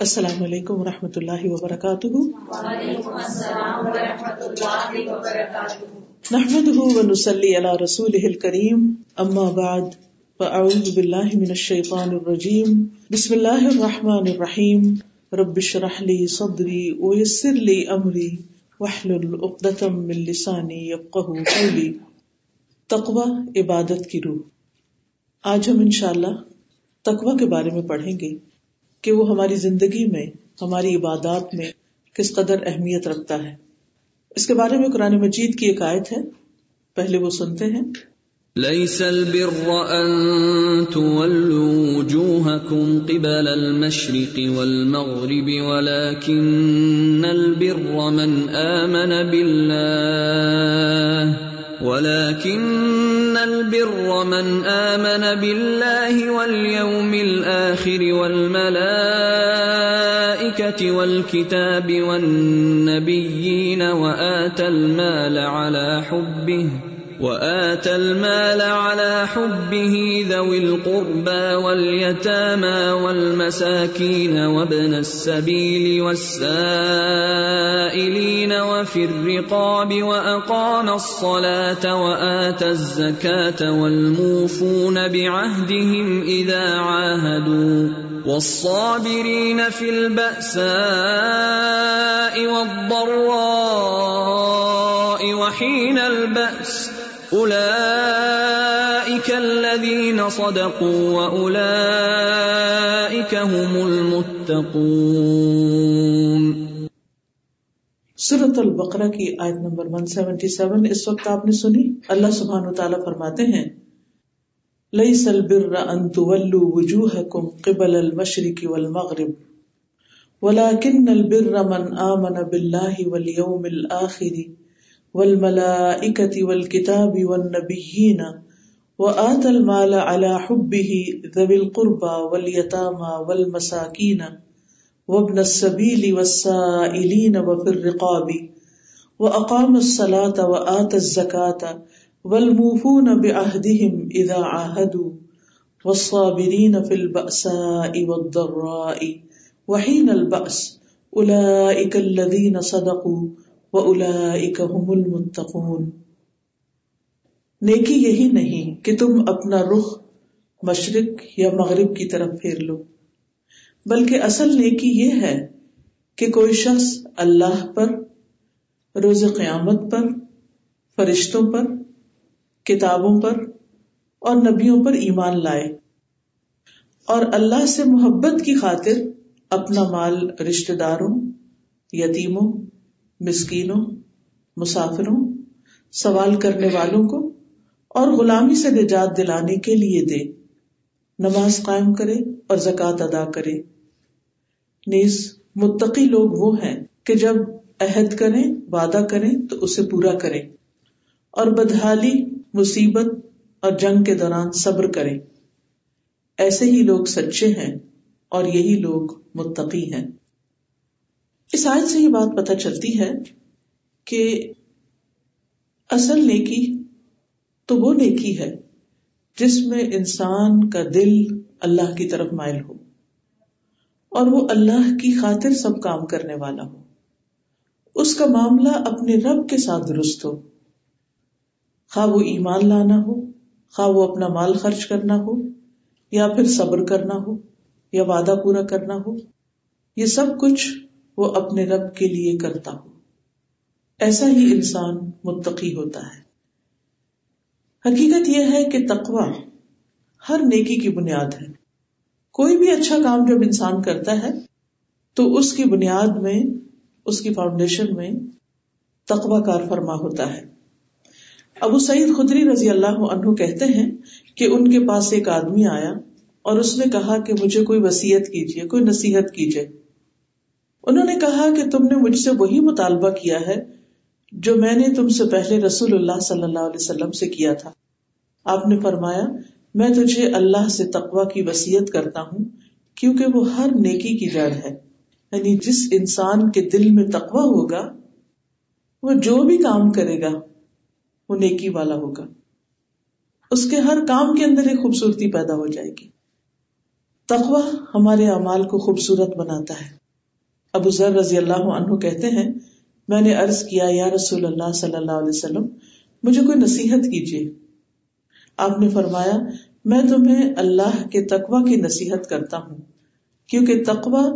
السلام علیکم و رحمۃ اللہ وبرکاتہ۔ نحمد ونسلی علی رسول کریم اما بعد، فاعوذ باللہ من الشیطان الرجیم۔ بسم اللہ الرحمن الرحیم۔ رب شرح لی صدری ویسر لی امری۔ وحلل عقدۃ من لسانی یفقهوا قولی۔ تقوی عبادت کی روح۔ آج ہم انشاءاللہ تقوی کے بارے میں پڑھیں گے۔ کہ وہ ہماری زندگی میں، ہماری عبادات میں کس قدر اہمیت رکھتا ہے۔ اس کے بارے میں قرآن مجید کی ایک آیت ہے۔ پہلے وہ سنتے ہیں۔ ليس البر أن تولوا وجوهكم قبل المشرق والمغرب، ولكن البر من آمن بالله، ولكن البر من آمن بالله واليوم الآخر والملائكة والكتاب والنبيين وآت المال على حبه وآتى المال على حبه ذوي القربى واليتامى والمساكين وابن السبيل والسائلين وفي الرقاب وأقام الصلاة وآتى الزكاة والموفون بعهدهم إذا عاهدوا والصابرين في البأساء والضراء وحين البأس الذين صدقوا هم المتقون. سورت البقرہ کی آیت نمبر 177 اس وقت آپ نے سنی؟ اللہ سبحانہ تعالیٰ فرماتے ہیں، ليس البر ان تولوا وجوهكم قبل المشرق والمغرب، ولكن البر من آمن بالله واليوم الآخر. والملائكة والكتاب والنبيين وآتى المال على حبه ذوي القربى واليتامى والمساكين وابن السبيل والسائلين وفي الرقاب وأقام الصلاة وآتى الزكاة والموفون بعهدهم إذا عاهدوا والصابرين في البأساء والضراء وحين البأس أولئك الذين صدقوا هم المتقون۔ نیکی یہی نہیں کہ تم اپنا رخ مشرق یا مغرب کی طرف پھیر لو، بلکہ اصل نیکی یہ ہے کہ کوئی شخص اللہ پر، روز قیامت پر، فرشتوں پر، کتابوں پر اور نبیوں پر ایمان لائے اور اللہ سے محبت کی خاطر اپنا مال رشتے داروں، یتیموں مسکینوں، مسافروں، سوال کرنے والوں کو اور غلامی سے نجات دلانے کے لیے دے۔ نماز قائم کرے اور زکوٰۃ ادا کرے۔ نیز متقی لوگ وہ ہیں کہ جب عہد کریں، وعدہ کریں تو اسے پورا کریں اور بدحالی، مصیبت اور جنگ کے دوران صبر کریں۔ ایسے ہی لوگ سچے ہیں اور یہی لوگ متقی ہیں۔ اس آیت سے یہ بات پتہ چلتی ہے کہ اصل نیکی تو وہ نیکی ہے جس میں انسان کا دل اللہ کی طرف مائل ہو اور وہ اللہ کی خاطر سب کام کرنے والا ہو۔ اس کا معاملہ اپنے رب کے ساتھ درست ہو۔ خواہ وہ ایمان لانا ہو، خواہ وہ اپنا مال خرچ کرنا ہو، یا پھر صبر کرنا ہو، یا وعدہ پورا کرنا ہو، یہ سب کچھ وہ اپنے رب کے لیے کرتا ہو۔ ایسا ہی انسان متقی ہوتا ہے۔ حقیقت یہ ہے کہ تقوا ہر نیکی کی بنیاد ہے۔ کوئی بھی اچھا کام جب انسان کرتا ہے، تو اس کی بنیاد میں، اس کی فاؤنڈیشن میں تقوا کار فرما ہوتا ہے۔ ابو سعید خدری رضی اللہ عنہ کہتے ہیں کہ ان کے پاس ایک آدمی آیا اور اس نے کہا کہ مجھے کوئی وسیعت کیجیے کوئی نصیحت کیجیے انہوں نے کہا کہ تم نے مجھ سے وہی مطالبہ کیا ہے جو میں نے تم سے پہلے رسول اللہ صلی اللہ علیہ وسلم سے کیا تھا۔ آپ نے فرمایا، میں تجھے اللہ سے تقوا کی وسیعت کرتا ہوں، کیونکہ وہ ہر نیکی کی جڑ ہے۔ یعنی جس انسان کے دل میں تقوا ہوگا، وہ جو بھی کام کرے گا، وہ نیکی والا ہوگا۔ اس کے ہر کام کے اندر ایک خوبصورتی پیدا ہو جائے گی۔ تقوا ہمارے اعمال کو خوبصورت بناتا ہے۔ ابو ذر رضی اللہ عنہ کہتے ہیں، میں نے عرض کیا، یا رسول اللہ صلی اللہ علیہ وسلم، مجھے کوئی نصیحت کیجیے۔ آپ نے فرمایا، میں تمہیں اللہ کے تقوا کی نصیحت کرتا ہوں، کیونکہ تقوا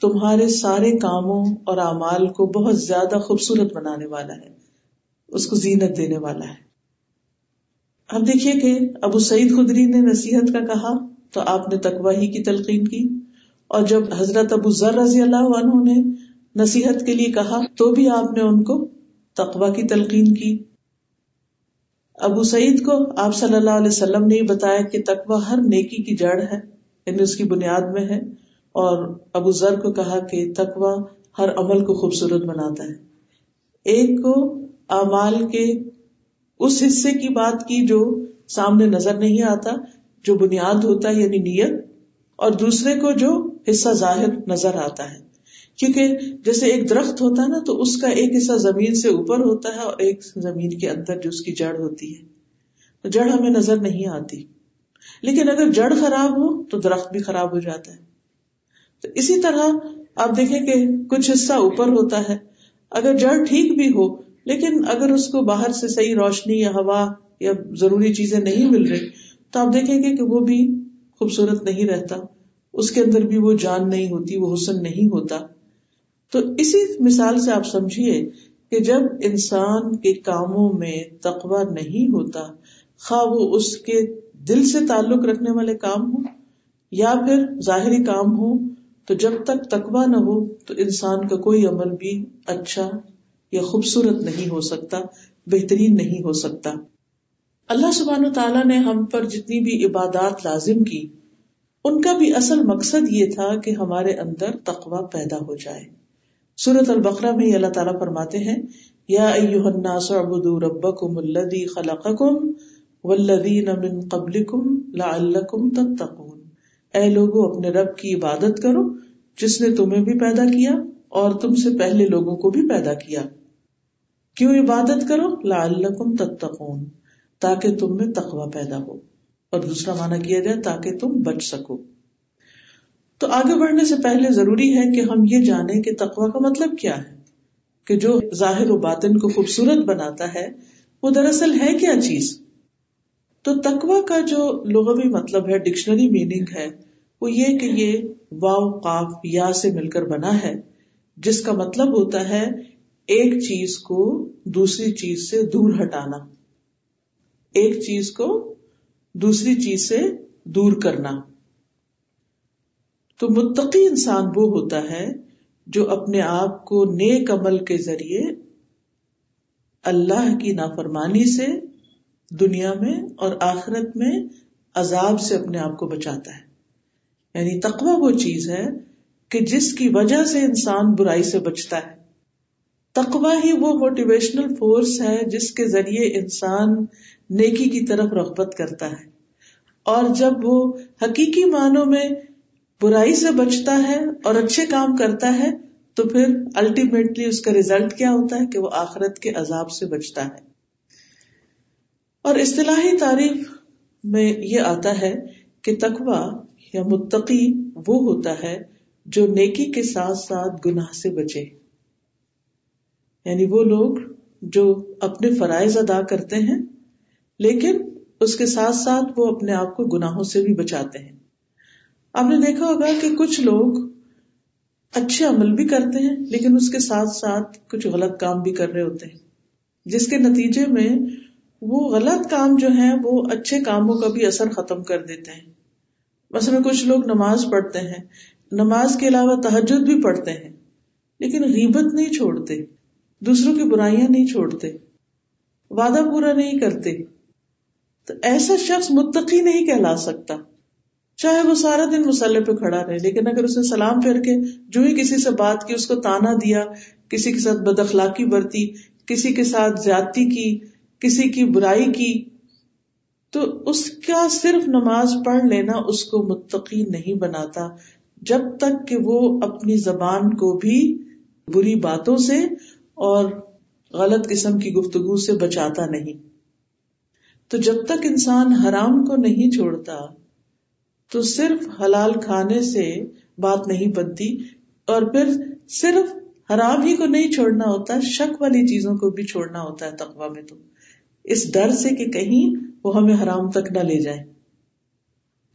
تمہارے سارے کاموں اور اعمال کو بہت زیادہ خوبصورت بنانے والا ہے، اس کو زینت دینے والا ہے۔ اب دیکھیے کہ ابو سعید خدری نے نصیحت کا کہا، تو آپ نے تقوا ہی کی تلقین کی۔ اور جب حضرت ابو ذر رضی اللہ عنہ نے نصیحت کے لیے کہا، تو بھی آپ نے ان کو تقوا کی تلقین کی۔ ابو سعید کو آپ صلی اللہ علیہ وسلم نے بتایا کہ تقوا ہر نیکی کی جڑ ہے یعنی اس کی بنیاد میں ہے۔ اور ابو ذر کو کہا کہ تقوا ہر عمل کو خوبصورت بناتا ہے۔ ایک کو اعمال کے اس حصے کی بات کی جو سامنے نظر نہیں آتا، جو بنیاد ہوتا ہے یعنی نیت۔ اور دوسرے کو جو حصہ ظاہر نظر آتا ہے۔ کیونکہ جیسے ایک درخت ہوتا ہے نا، تو اس کا ایک حصہ زمین سے اوپر ہوتا ہے اور ایک زمین کے اندر جو اس کی جڑ ہوتی ہے۔ تو جڑ ہمیں نظر نہیں آتی۔ لیکن اگر جڑ خراب ہو، تو درخت بھی خراب ہو جاتا ہے۔ تو اسی طرح آپ دیکھیں کہ کچھ حصہ اوپر ہوتا ہے۔ اگر جڑ ٹھیک بھی ہو، لیکن اگر اس کو باہر سے صحیح روشنی یا ہوا یا ضروری چیزیں نہیں مل رہی، تو آپ دیکھیں گے کہ وہ بھی خوبصورت نہیں رہتا۔ اس کے اندر بھی وہ جان نہیں ہوتی، وہ حسن نہیں ہوتا۔ تو اسی مثال سے آپ سمجھیے کہ جب انسان کے کاموں میں تقوا نہیں ہوتا، خواہ وہ اس کے دل سے تعلق رکھنے والے کام ہوں یا پھر ظاہری کام ہو تو جب تک تقوا نہ ہو تو انسان کا کوئی عمل بھی اچھا یا خوبصورت نہیں ہو سکتا، بہترین نہیں ہو سکتا۔ اللہ سبحانہ تعالیٰ نے ہم پر جتنی بھی عبادات لازم کی ان کا بھی اصل مقصد یہ تھا کہ ہمارے اندر تقوا پیدا ہو جائے۔ سورت البقرہ میں اللہ تعالیٰ فرماتے ہیں، یا الناس اعبدوا ربکم الذی خلقکم والذین من قبلکم لعلکم تتقون۔ اے لوگو، اپنے رب کی عبادت کرو، جس نے تمہیں بھی پیدا کیا اور تم سے پہلے لوگوں کو بھی پیدا کیا۔ کیوں عبادت کرو؟ لعلکم تتقون، تاکہ تم میں تقوی پیدا ہو۔ اور دوسرا معنی کیا جائے تاکہ تم بچ سکو۔ تو آگے بڑھنے سے پہلے ضروری ہے کہ ہم یہ جانیں کہ تقوا کا مطلب کیا ہے، کہ جو ظاہر و باطن کو خوبصورت بناتا ہے، وہ دراصل ہے کیا چیز؟ تو تقوا کا جو لغوی مطلب ہے، ڈکشنری میننگ ہے، وہ یہ کہ یہ واؤ قاف، یا سے مل کر بنا ہے، جس کا مطلب ہوتا ہے ایک چیز کو دوسری چیز سے دور ہٹانا۔ ایک چیز کو دوسری چیز سے دور کرنا۔ تو متقی انسان وہ ہوتا ہے جو اپنے آپ کو نیک عمل کے ذریعے اللہ کی نافرمانی سے دنیا میں اور آخرت میں عذاب سے اپنے آپ کو بچاتا ہے۔ یعنی تقوی وہ چیز ہے کہ جس کی وجہ سے انسان برائی سے بچتا ہے۔ تقوی ہی وہ موٹیویشنل فورس ہے جس کے ذریعے انسان نیکی کی طرف رغبت کرتا ہے۔ اور جب وہ حقیقی معنوں میں برائی سے بچتا ہے اور اچھے کام کرتا ہے، تو پھر الٹیمیٹلی اس کا ریزلٹ کیا ہوتا ہے کہ وہ آخرت کے عذاب سے بچتا ہے۔ اور اصطلاحی تعریف میں یہ آتا ہے کہ تقوا یا متقی وہ ہوتا ہے جو نیکی کے ساتھ ساتھ گناہ سے بچے۔ یعنی وہ لوگ جو اپنے فرائض ادا کرتے ہیں، لیکن اس کے ساتھ ساتھ وہ اپنے آپ کو گناہوں سے بھی بچاتے ہیں۔ آپ نے دیکھا ہوگا کہ کچھ لوگ اچھے عمل بھی کرتے ہیں، لیکن اس کے ساتھ ساتھ کچھ غلط کام بھی کر رہے ہوتے ہیں۔ جس کے نتیجے میں وہ غلط کام جو ہے وہ اچھے کاموں کا بھی اثر ختم کر دیتے ہیں۔ مثلا کچھ لوگ نماز پڑھتے ہیں، نماز کے علاوہ تحجد بھی پڑھتے ہیں، لیکن غیبت نہیں چھوڑتے۔ دوسروں کی برائیاں نہیں چھوڑتے، وعدہ پورا نہیں کرتے۔ تو ایسا شخص متقی نہیں کہلا سکتا، چاہے وہ سارا دن مسلح پہ کھڑا رہے، لیکن اگر اس نے سلام پھر کے جو ہی کسی سے بات کی، اس کو تانا دیا، کسی کے ساتھ بد اخلاقی برتی، کسی کے ساتھ زیادتی کی، کسی کی برائی کی، تو اس کا صرف نماز پڑھ لینا اس کو متقی نہیں بناتا، جب تک کہ وہ اپنی زبان کو بھی بری باتوں سے اور غلط قسم کی گفتگو سے بچاتا نہیں۔ تو جب تک انسان حرام کو نہیں چھوڑتا، تو صرف حلال کھانے سے بات نہیں بنتی اور پھر صرف حرام ہی کو نہیں چھوڑنا ہوتا، شک والی چیزوں کو بھی چھوڑنا ہوتا ہے تقوا میں تو۔ اس ڈر سے کہ کہیں وہ ہمیں حرام تک نہ لے جائے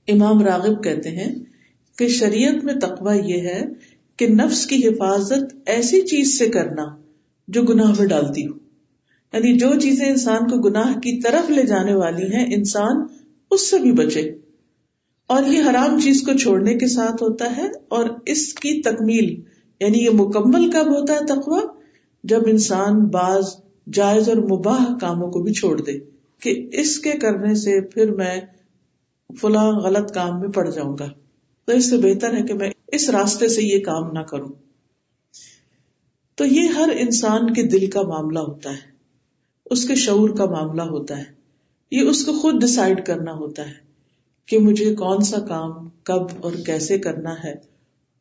امام راغب کہتے ہیں کہ شریعت میں تقوا یہ ہے کہ نفس کی حفاظت ایسی چیز سے کرنا جو گناہ میں ڈالتی ہو یعنی جو چیزیں انسان کو گناہ کی طرف لے جانے والی ہیں، انسان اس سے بھی بچے۔ اور یہ حرام چیز کو چھوڑنے کے ساتھ ہوتا ہے اور اس کی تکمیل یعنی یہ مکمل کب ہوتا ہے تقوا جب انسان بعض جائز اور مباح کاموں کو بھی چھوڑ دے کہ اس کے کرنے سے پھر میں فلاں غلط کام میں پڑ جاؤں گا۔ تو اس سے بہتر ہے کہ میں اس راستے سے یہ کام نہ کروں۔ تو یہ ہر انسان کے دل کا معاملہ ہوتا ہے، اس کے شعور کا معاملہ ہوتا ہے، یہ اس کو خود ڈسائڈ کرنا ہوتا ہے کہ مجھے کون سا کام کب اور کیسے کرنا ہے۔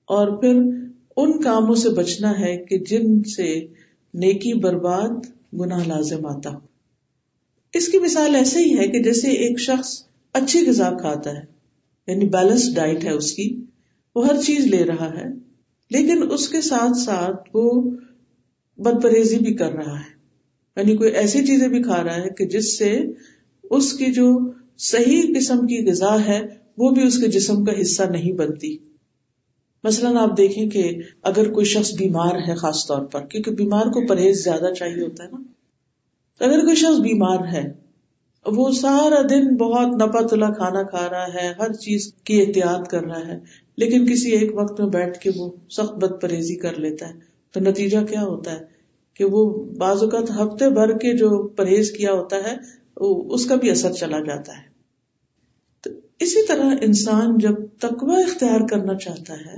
اور پھر ان کاموں سے بچنا ہے کہ جن سے نیکی برباد گناہ لازم آتا ہو۔ اس کی مثال ایسے ہی ہے کہ جیسے ایک شخص اچھی غذا کھاتا ہے یعنی بیلنس ڈائٹ ہے اس کی، وہ ہر چیز لے رہا ہے۔ لیکن اس کے ساتھ ساتھ وہ بد پریزی بھی کر رہا ہے۔ یعنی کوئی ایسی چیزیں بھی کھا رہا ہے کہ جس سے اس کی جو صحیح قسم کی غذا ہے، وہ بھی اس کے جسم کا حصہ نہیں بنتی۔ مثلاً آپ دیکھیں کہ اگر کوئی شخص بیمار ہے خاص طور پر، کیونکہ بیمار کو پرہیز زیادہ چاہیے ہوتا ہے نا۔ اگر کوئی شخص بیمار ہے وہ سارا دن بہت نپا تلا کھانا کھا رہا ہے، ہر چیز کی احتیاط کر رہا ہے، لیکن کسی ایک وقت میں بیٹھ کے وہ سخت بد پرہیزی کر لیتا ہے۔ تو نتیجہ کیا ہوتا ہے؟ کہ وہ بعض اوقات ہفتے بھر کے جو پرہیز کیا ہوتا ہے اس کا بھی اثر چلا جاتا ہے۔ تو اسی طرح انسان جب تقوی اختیار کرنا چاہتا ہے،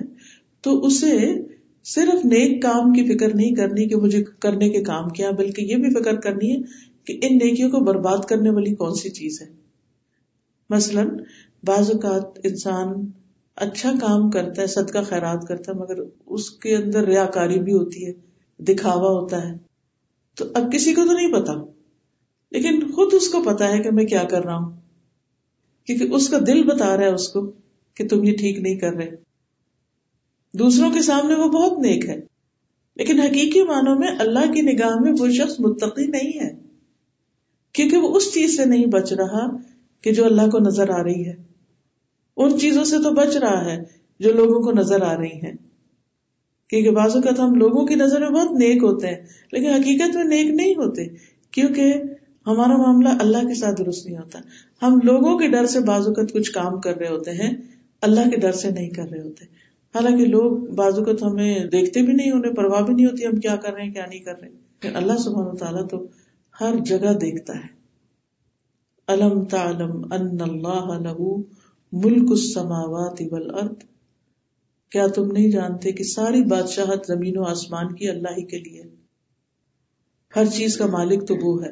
تو اسے صرف نیک کام کی فکر نہیں کرنی کہ مجھے کرنے کے کام کیا، بلکہ یہ بھی فکر کرنی ہے کہ ان نیکیوں کو برباد کرنے والی کون سی چیز ہے؟ مثلاً، بعض اوقات انسان اچھا کام کرتا ہے، صدقہ خیرات کرتا ہے، مگر اس کے اندر ریا کاری بھی ہوتی ہے، دکھاوا ہوتا ہے۔ تو اب کسی کو تو نہیں پتا، لیکن خود اس کو پتا ہے کہ میں کیا کر رہا ہوں۔ کیونکہ اس کا دل بتا رہا ہے اس کو کہ تم یہ ٹھیک نہیں کر رہے۔ دوسروں کے سامنے وہ بہت نیک ہے، لیکن حقیقی معنوں میں اللہ کی نگاہ میں وہ شخص متقی نہیں ہے۔ کیونکہ وہ اس چیز سے نہیں بچ رہا کہ جو اللہ کو نظر آ رہی ہے۔ ان چیزوں سے تو بچ رہا ہے جو لوگوں کو نظر آ رہی ہیں۔ کیونکہ بعض اوقات ہم لوگوں کی نظر میں بہت نیک ہوتے ہیں، لیکن حقیقت میں نیک نہیں ہوتے، کیونکہ ہمارا معاملہ اللہ کے ساتھ درست نہیں ہوتا۔ ہم لوگوں کے ڈر سے بعض اوقات کچھ کام کر رہے ہوتے ہیں، اللہ کے ڈر سے نہیں کر رہے ہوتے۔ حالانکہ لوگ بعض اوقات ہمیں دیکھتے بھی نہیں، انہیں پرواہ بھی نہیں ہوتی ہم کیا کر رہے ہیں، کیا نہیں کر رہے۔ اللہ سبحانہ تعالیٰ تو ہر جگہ دیکھتا ہے۔ علم تعلم ان اللہ له ملک السماوات والارض۔ کیا تم نہیں جانتے کہ ساری بادشاہت زمین و آسمان کی اللہ ہی کے لیے؟ ہر چیز کا مالک تو وہ ہے۔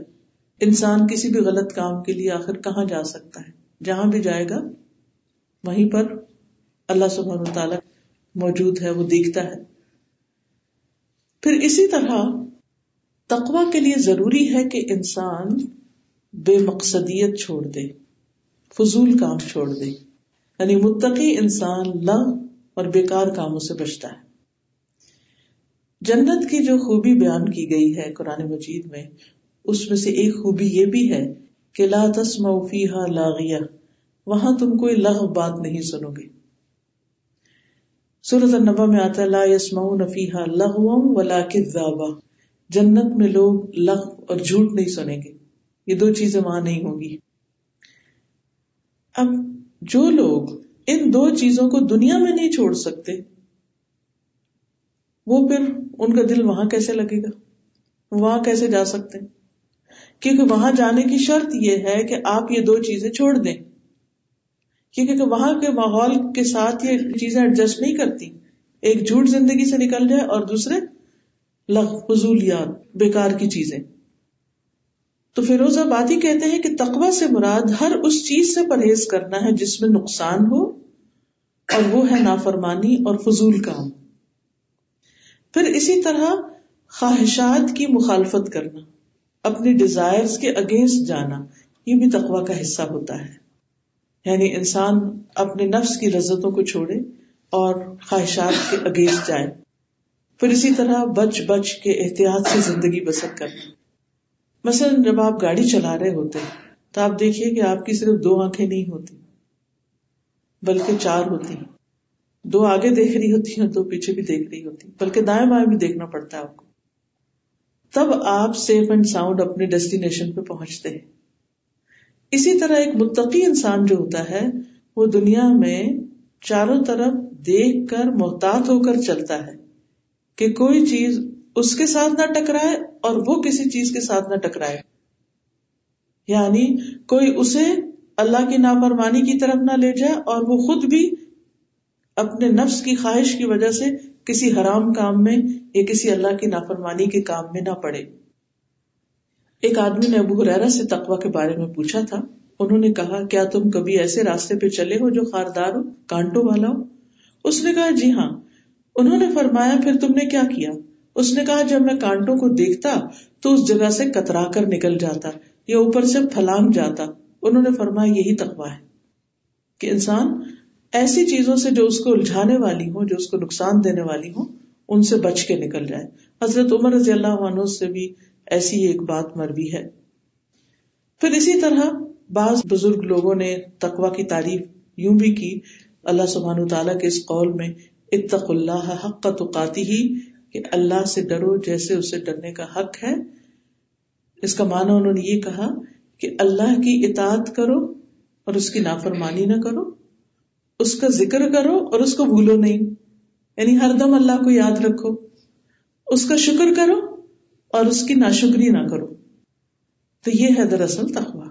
انسان کسی بھی غلط کام کے لیے آخر کہاں جا سکتا ہے؟ جہاں بھی جائے گا، وہیں پر اللہ سبحانہ تعالی موجود ہے، وہ دیکھتا ہے۔ پھر اسی طرح تقوا کے لیے ضروری ہے کہ انسان بے مقصدیت چھوڑ دے، فضول کام چھوڑ دے۔ یعنی متقی انسان لغ اور بیکار کاموں سے بچتا ہے۔ جنت کی جو خوبی بیان کی گئی ہے قرآن مجید میں، اس میں سے ایک خوبی یہ بھی ہے کہ لا تسمع فیہا لاغیہ، وہاں تم کوئی لغ بات نہیں سنو گے۔ سورت النبا میں آتا ہے، لا يسمعون فیہا لغوا ولا کذابا۔ جنت میں لوگ لغ اور جھوٹ نہیں سنیں گے۔ یہ دو چیزیں وہاں نہیں ہوں گی۔ اب جو لوگ ان دو چیزوں کو دنیا میں نہیں چھوڑ سکتے، وہ پھر ان کا دل وہاں کیسے لگے گا؟ وہاں کیسے جا سکتے کیونکہ وہاں جانے کی شرط یہ ہے کہ آپ یہ دو چیزیں چھوڑ دیں۔ کیونکہ وہاں کے ماحول کے ساتھ یہ چیزیں ایڈجسٹ نہیں کرتی۔ ایک جھوٹ زندگی سے نکل جائے اور دوسرے لغ، فضولیات، بیکار کی چیزیں۔ تو فیروز آبادی کہتے ہیں کہ تقوی سے مراد ہر اس چیز سے پرہیز کرنا ہے جس میں نقصان ہو اور وہ ہے نافرمانی اور فضول کام۔ پھر اسی طرح خواہشات کی مخالفت کرنا، اپنی ڈیزائر کے اگینسٹ جانا، یہ بھی تقوی کا حصہ ہوتا ہے۔ یعنی انسان اپنے نفس کی لذتوں کو چھوڑے اور خواہشات کے اگینسٹ جائے۔ پھر اسی طرح بچ بچ کے احتیاط سے زندگی بسر کرنا۔ مثلاً جب آپ گاڑی چلا رہے ہوتے تو آپ دیکھیے کہ آپ کی صرف دو آنکھیں نہیں ہوتی، بلکہ چار ہوتی ہیں۔ دو آگے دیکھ رہی ہوتی ہیں، دو پیچھے بھی دیکھ رہی ہوتی بلکہ دائیں بائیں بھی دیکھنا پڑتا ہے آپ کو۔ تب آپ سیف اینڈ ساؤنڈ اپنے ڈیسٹینیشن پہ پہنچتے ہیں۔ اسی طرح ایک متقی انسان جو ہوتا ہے، وہ دنیا میں چاروں طرف دیکھ کر محتاط ہو کر چلتا ہے۔ کہ کوئی چیز اس کے ساتھ نہ ٹکرائے اور وہ کسی چیز کے ساتھ نہ ٹکرائے۔ یعنی کوئی اسے اللہ کی نافرمانی کی طرف نہ لے جائے اور وہ خود بھی اپنے نفس کی خواہش کی وجہ سے کسی حرام کام میں یا کسی اللہ کی نافرمانی کے کام میں نہ پڑے۔ ایک آدمی نے ابو حرا سے تقوا کے بارے میں پوچھا تھا۔ انہوں نے کہا، کیا تم کبھی ایسے راستے پہ چلے ہو جو خاردار ہو، کانٹوں والا ہو؟ اس نے کہا جی ہاں۔ انہوں نے فرمایا، پھر تم نے کیا کیا؟ اس نے کہا، جب میں کانٹوں کو دیکھتا تو اس جگہ سے کترا کر نکل جاتا، یا اوپر سے پھلانگ جاتا۔ انہوں نے فرمایا، یہی تقوا ہے۔ کہ انسان ایسی چیزوں سے جو اس کو الجھانے والی ہو جو اس کو نقصان دینے والی ہو ان سے بچ کے نکل جائے۔ حضرت عمر رضی اللہ عنہ سے بھی ایسی ایک بات مربی ہے۔ پھر اسی طرح بعض بزرگ لوگوں نے تقوا کی تعریف یوں بھی کی، اللہ سبحان تعالیٰ کے اس قول میں اتق اللہ حق کا تقاتی ہی، کہ اللہ سے ڈرو جیسے اسے ڈرنے کا حق ہے۔ اس کا معنی انہوں نے یہ کہا کہ اللہ کی اطاعت کرو اور اس کی نافرمانی نہ کرو۔ اس کا ذکر کرو اور اس کو بھولو نہیں۔ یعنی ہر دم اللہ کو یاد رکھو۔ اس کا شکر کرو اور اس کی ناشکری نہ کرو۔ تو یہ ہے دراصل تخوا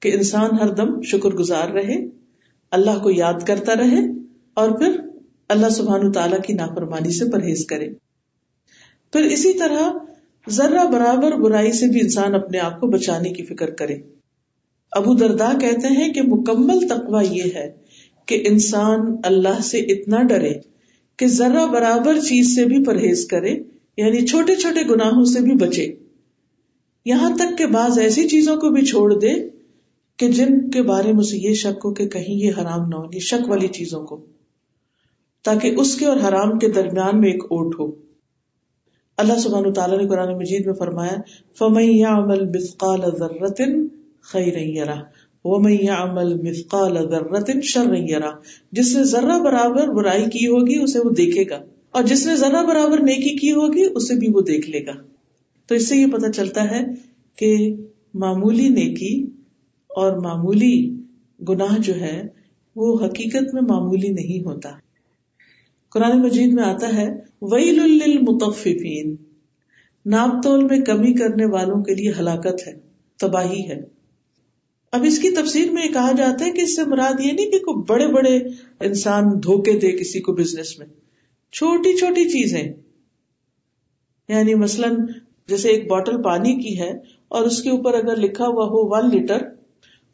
کہ انسان ہر دم شکر گزار رہے، اللہ کو یاد کرتا رہے اور پھر اللہ سبحان تعالی کی نافرمانی سے پرہیز کرے۔ پھر اسی طرح ذرا برابر برائی سے بھی انسان اپنے آپ کو بچانے کی فکر کرے۔ ابو دردا کہتے ہیں کہ مکمل تقوا یہ ہے کہ انسان اللہ سے اتنا ڈرے کہ ذرا برابر چیز سے بھی پرہیز کرے یعنی چھوٹے چھوٹے گناہوں سے بھی بچے۔ یہاں تک کہ بعض ایسی چیزوں کو بھی چھوڑ دے کہ جن کے بارے میں اسے یہ شک ہو کہ کہیں یہ حرام نہ ہو، یہ شک والی چیزوں کو۔ تاکہ اس کے اور حرام کے درمیان میں ایک اوٹ ہو۔ اللہ سبحانہ تعالیٰ نے قرآن مجید میں فرمایا، فمن يعمل مثقال ذرة خيرا يره، ومن يعمل مثقال ذرة شرا يره۔ جس نے ذرہ برابر برائی کی ہوگی، اسے وہ دیکھے گا۔ اور جس نے ذرہ برابر نیکی کی ہوگی، اسے بھی وہ دیکھ لے گا۔ تو اس سے یہ پتہ چلتا ہے کہ معمولی نیکی اور معمولی گناہ جو ہے، وہ حقیقت میں معمولی نہیں ہوتا۔ قرآن مجید میں آتا ہے، ویل للمطففین۔ ناپ تول میں کمی کرنے والوں کے لیے ہلاکت ہے، تباہی ہے۔ اب اس کی تفسیر میں یہ کہا جاتا ہے کہ اس سے مراد یہ نہیں کہ کوئی بڑے بڑے انسان دھوکے دے کسی کو بزنس میں۔ چھوٹی چھوٹی چیزیں۔ یعنی مثلاً جیسے ایک بوٹل پانی کی ہے اور اس کے اوپر اگر لکھا ہوا ہو ون لیٹر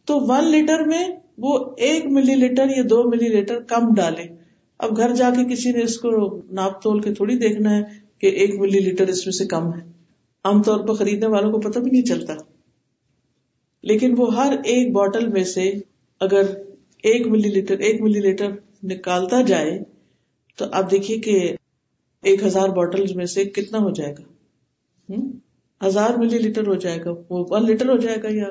تو ون لیٹر میں وہ ایک ملی لیٹر یا دو ملی لیٹر کم ڈالے اب گھر جا کے کسی نے اس کو ناپ تول کے تھوڑی دیکھنا ہے کہ ایک ملی لیٹر اس میں سے کم ہے۔ عام طور پر خریدنے والوں کو پتہ بھی نہیں چلتا۔ لیکن وہ ہر ایک بوٹل میں سے اگر ایک ملی لیٹر، ایک ملی لیٹر نکالتا جائے تو آپ دیکھیے کہ ایک ہزار بوٹل میں سے کتنا ہو جائے گا۔ ہزار ملی لیٹر ہو جائے گا۔ وہ ون لیٹر ہو جائے گا یا؟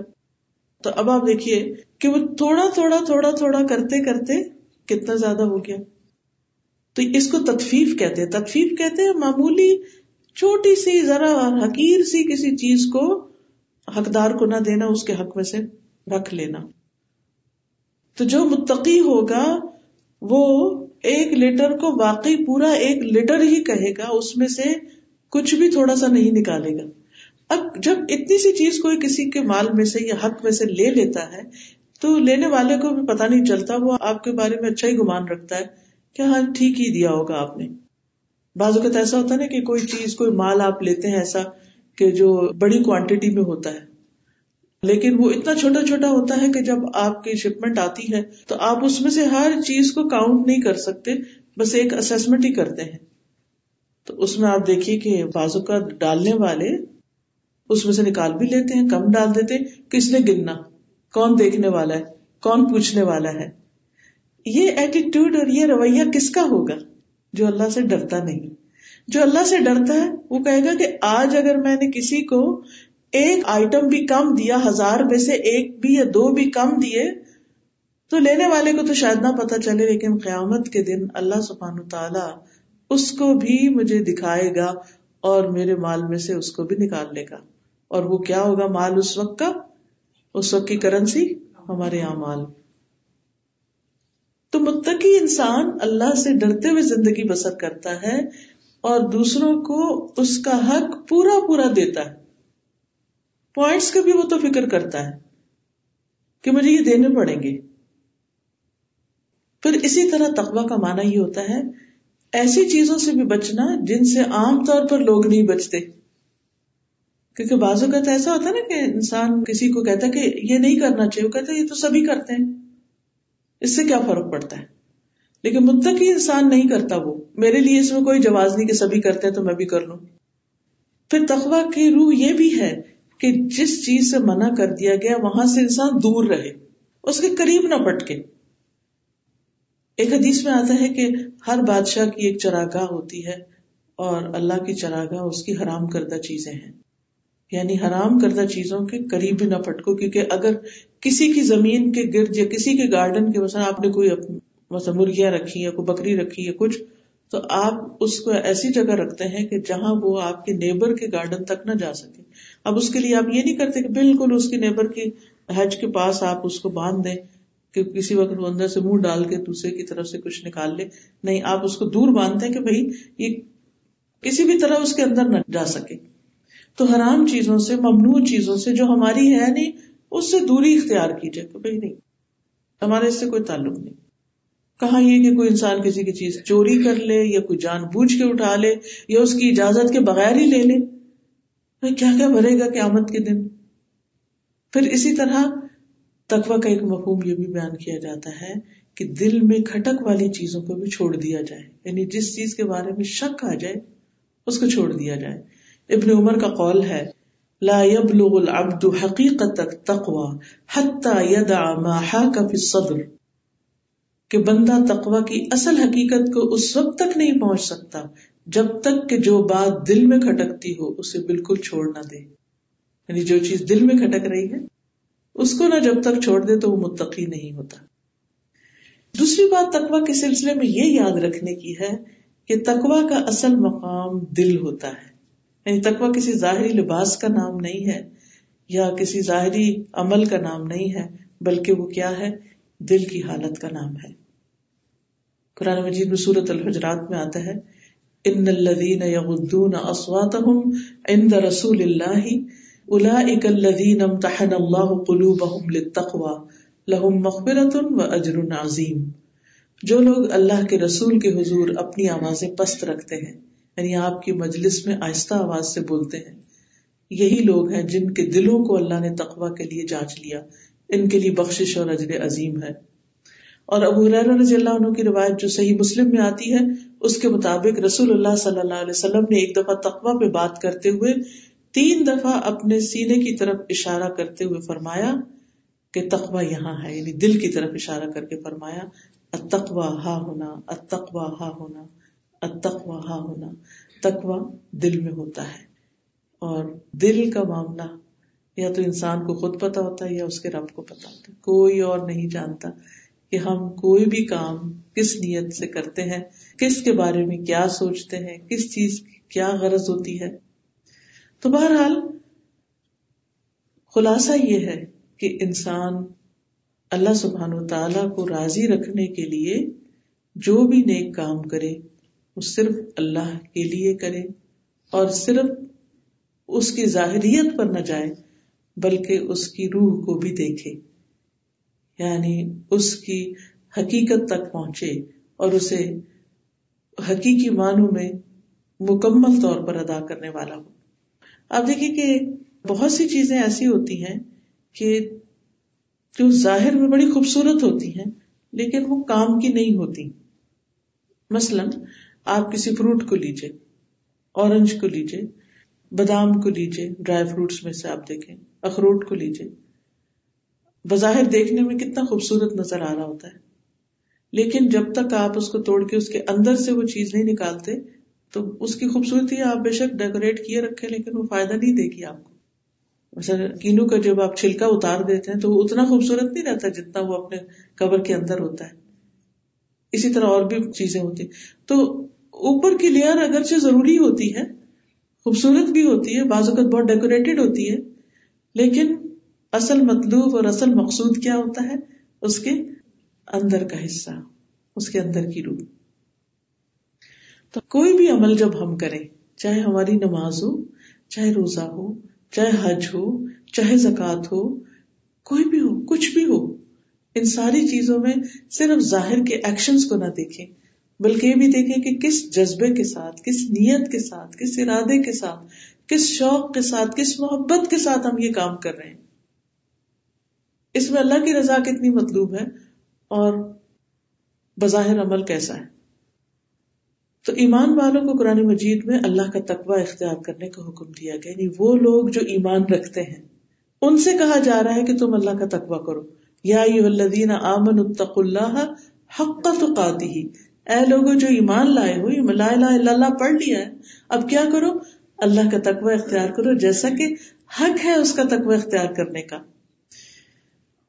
تو اب آپ دیکھیے کہ وہ تھوڑا تھوڑا تھوڑا تھوڑا کرتے کرتے کتنا زیادہ ہو گیا۔ تو اس کو تدفیف کہتے ہیں۔ تدفیف کہتے ہیں معمولی چھوٹی سی، ذرا حقیر سی کسی چیز کو حقدار کو نہ دینا، اس کے حق میں سے رکھ لینا۔ تو جو متقی ہوگا، وہ ایک لیٹر کو واقعی پورا ایک لیٹر ہی کہے گا، اس میں سے کچھ بھی تھوڑا سا نہیں نکالے گا۔ اب جب اتنی سی چیز کوئی کسی کے مال میں سے یا حق میں سے لے لیتا ہے، تو لینے والے کو بھی پتا نہیں چلتا، وہ آپ کے بارے میں اچھا ہی گمان رکھتا ہے۔ کہ ہاں ٹھیک ہی دیا ہوگا آپ نے۔ بعض اوقات ایسا ہوتا ہے نا کہ کوئی چیز، کوئی مال آپ لیتے ہیں ایسا کہ جو بڑی کوانٹٹی میں ہوتا ہے۔ لیکن وہ اتنا چھوٹا چھوٹا ہوتا ہے کہ جب آپ کی شپمنٹ آتی ہے، تو آپ اس میں سے ہر چیز کو کاؤنٹ نہیں کر سکتے، بس ایک اسسمنٹ ہی کرتے ہیں۔ تو اس میں آپ دیکھیے کہ بازو کا ڈالنے والے اس میں سے نکال بھی لیتے ہیں، کم ڈال دیتے کس نے گننا؟ کون دیکھنے والا ہے؟ کون پوچھنے والا ہے؟ یہ ایٹیٹیوڈ اور یہ رویہ کس کا ہوگا جو اللہ سے ڈرتا نہیں؟ جو اللہ سے ڈرتا ہے، وہ کہے گا کہ آج اگر میں نے کسی کو ایک آئٹم بھی کم دیا، ہزار میں سے ایک بھی یا دو بھی کم دیے، تو لینے والے کو تو شاید نہ پتا چلے، لیکن قیامت کے دن اللہ سبحان تعالی اس کو بھی مجھے دکھائے گا اور میرے مال میں سے اس کو بھی نکال لے گا اور وہ کیا ہوگا مال اس وقت کا؟ اس وقت کی کرنسی ہمارے یہاں مال تو متقی انسان اللہ سے ڈرتے ہوئے زندگی بسر کرتا ہے اور دوسروں کو اس کا حق پورا پورا دیتا ہے۔ پوائنٹس کا بھی وہ تو فکر کرتا ہے کہ مجھے یہ دینے پڑیں گے۔ پھر اسی طرح تقوی کا معنی یہ ہوتا ہے، ایسی چیزوں سے بھی بچنا جن سے عام طور پر لوگ نہیں بچتے۔ کیونکہ بازو کا تو ایسا ہوتا ہے نا کہ انسان کسی کو کہتا ہے کہ یہ نہیں کرنا چاہیے، وہ کہتا ہے یہ تو سبھی کرتے ہیں۔ اس سے کیا فرق پڑتا ہے؟ لیکن متقی انسان نہیں کرتا وہ۔ میرے لیے اس میں کوئی جواز نہیں کہ سبھی کرتے ہیں تو میں بھی کر لوں۔ پھر تخوا کی روح یہ بھی ہے کہ جس چیز سے منع کر دیا گیا، وہاں سے انسان دور رہے۔ اس کے قریب نہ پٹکے۔ ایک حدیث میں آتا ہے کہ ہر بادشاہ کی ایک چراگاہ ہوتی ہے اور اللہ کی چراگاہ اس کی حرام کردہ چیزیں ہیں۔ یعنی حرام کردہ چیزوں کے قریب بھی نہ پٹکو، کیونکہ اگر کسی کی زمین کے گرد یا کسی کے گارڈن کے مثلا آپ نے کوئی مرغیاں رکھی یا کوئی بکری رکھی یا کچھ، تو آپ اس کو ایسی جگہ رکھتے ہیں کہ جہاں وہ آپ کے نیبر کے گارڈن تک نہ جا سکے۔ اب اس کے لیے آپ یہ نہیں کرتے کہ بالکل اس کے نیبر کی حج کے پاس آپ اس کو باندھ دیں کہ کسی وقت وہ اندر سے منہ ڈال کے دوسرے کی طرف سے کچھ نکال لے۔ نہیں، آپ اس کو دور باندھتے ہیں کہ بھائی، یہ کسی بھی طرح اس کے اندر نہ جا سکے۔ تو حرام چیزوں سے، ممنوع چیزوں سے جو ہماری ہے نہیں اس سے دوری اختیار کیجیے کہ بھائی نہیں۔ ہمارے اس سے کوئی تعلق نہیں۔ کہاں یہ کہ کوئی انسان کسی کی چیز چوری کر لے یا کوئی جان بوجھ کے اٹھا لے یا اس کی اجازت کے بغیر ہی لے لے کیا کیا بھرے گا قیامت کے دن؟ پھر اسی طرح تقوا کا ایک مفہوم یہ بھی بیان کیا جاتا ہے کہ دل میں کھٹک والی چیزوں کو بھی چھوڑ دیا جائے۔ یعنی جس چیز کے بارے میں شک آ جائے، اس کو چھوڑ دیا جائے۔ ابن عمر کا قول ہے لا يبلغ العبد حقیقت تقوا حتى يدع ما حاك في الصدر۔ کہ بندہ تقوا کی اصل حقیقت کو اس وقت تک نہیں پہنچ سکتا جب تک کہ جو بات دل میں کھٹکتی ہو اسے بالکل چھوڑ نہ دے۔ یعنی جو چیز دل میں کھٹک رہی ہے، اس کو نہ جب تک چھوڑ دے تو وہ متقی نہیں ہوتا۔ دوسری بات تقوا کے سلسلے میں یہ یاد رکھنے کی ہے کہ تقوا کا اصل مقام دل ہوتا ہے۔ یعنی تقوا کسی ظاہری لباس کا نام نہیں ہے یا کسی ظاہری عمل کا نام نہیں ہے، بلکہ وہ کیا ہے؟ دل کی حالت کا نام ہے۔ قرآن مجید میں صورت الحجرات میں آتا ہے ان الذین یغضون اصواتهم عند رسول اللہ الذین امتحن اللہ قلوبهم للتقوى، لهم مغفرة و اجر عظیم جو لوگ اللہ کے رسول کے حضور اپنی آوازیں پست رکھتے ہیں یعنی آپ کی مجلس میں آہستہ آواز سے بولتے ہیں۔ یہی لوگ ہیں جن کے دلوں کو اللہ نے تقوا کے لیے جانچ لیا۔ ان کے لیے بخش اور اجر عظیم ہے۔ اور ابو رضی اللہ عنہ کی روایت جو صحیح مسلم میں آتی ہے، اس کے مطابق رسول اللہ صلی اللہ علیہ وسلم نے ایک دفعہ تقوا پہ بات کرتے ہوئے تین دفعہ اپنے سینے کی طرف اشارہ کرتے ہوئے فرمایا کہ تقوا یہاں ہے یعنی دل کی طرف اشارہ کر کے فرمایا اتقوا ہا ہونا اتقوا ہا ہونا۔ اتقوا ہا ہونا تقوا دل میں ہوتا ہے۔ اور دل کا معاملہ، یا تو انسان کو خود پتا ہوتا ہے، یا اس کے رب کو پتا ہوتا ہے۔ کوئی اور نہیں جانتا کہ ہم کوئی بھی کام کس نیت سے کرتے ہیں، کس کے بارے میں کیا سوچتے ہیں، کس چیز کی کیا غرض ہوتی ہے۔ تو بہرحال، خلاصہ یہ ہے کہ انسان اللہ سبحان و تعالی کو راضی رکھنے کے لیے جو بھی نیک کام کرے وہ صرف اللہ کے لیے کرے اور صرف اس کی ظاہریت پر نہ جائے، بلکہ اس کی روح کو بھی دیکھے یعنی اس کی حقیقت تک پہنچے اور اسے حقیقی معنوں میں مکمل طور پر ادا کرنے والا ہو۔ آپ دیکھیے کہ بہت سی چیزیں ایسی ہوتی ہیں کہ جو ظاہر میں بڑی خوبصورت ہوتی ہیں، لیکن وہ کام کی نہیں ہوتی۔ مثلاً آپ کسی فروٹ کو لیجیے اورنج کو لیجیے بادام کو لیجیے ڈرائی فروٹس میں سے آپ دیکھیں، اخروٹ کو لیجیے بظاہر دیکھنے میں کتنا خوبصورت نظر آ رہا ہوتا ہے۔ لیکن جب تک آپ اس کو توڑ کے اس کے اندر سے وہ چیز نہیں نکالتے، تو اس کی خوبصورتی آپ بے شک ڈیکوریٹ کیے رکھے لیکن وہ فائدہ نہیں دے گی آپ کو۔ مثلا کینو کا جب آپ چھلکا اتار دیتے ہیں، تو وہ اتنا خوبصورت نہیں رہتا جتنا وہ اپنے کور کے اندر ہوتا ہے۔ اسی طرح اور بھی چیزیں ہوتی تو اوپر کی لیئر اگرچہ ضروری ہوتی ہے، خوبصورت بھی ہوتی ہے، بعض اوقات بہت ڈیکوریٹڈ ہوتی ہے، لیکن اصل مطلوب اور اصل مقصود کیا ہوتا ہے؟ اس کے اندر کا حصہ، اس کے اندر کی روح۔ تو کوئی بھی عمل جب ہم کریں، چاہے ہماری نماز ہو، چاہے روزہ ہو، چاہے حج ہو، چاہے زکات ہو، کوئی بھی ہو، کچھ بھی ہو، ان ساری چیزوں میں صرف ظاہر کے ایکشن کو نہ دیکھیں۔ بلکہ یہ بھی دیکھیں کہ کس جذبے کے ساتھ، کس نیت کے ساتھ، کس ارادے کے ساتھ، کس شوق کے ساتھ، کس محبت کے ساتھ ہم یہ کام کر رہے ہیں۔ اس میں اللہ کی رضا کتنی مطلوب ہے اور بظاہر عمل کیسا ہے۔ تو ایمان والوں کو قرآن مجید میں اللہ کا تقوی اختیار کرنے کا حکم دیا گیا یعنی وہ لوگ جو ایمان رکھتے ہیں، ان سے کہا جا رہا ہے کہ تم اللہ کا تقوی کرو۔ یا الذین آمن اتق اللہ حق تقاتی اے لوگوں جو ایمان لائے ہو لا الہ الا اللہ پڑھ لیا ہے، اب کیا کرو؟ اللہ کا تقوی اختیار کرو، جیسا کہ حق ہے اس کا تقوی اختیار کرنے کا۔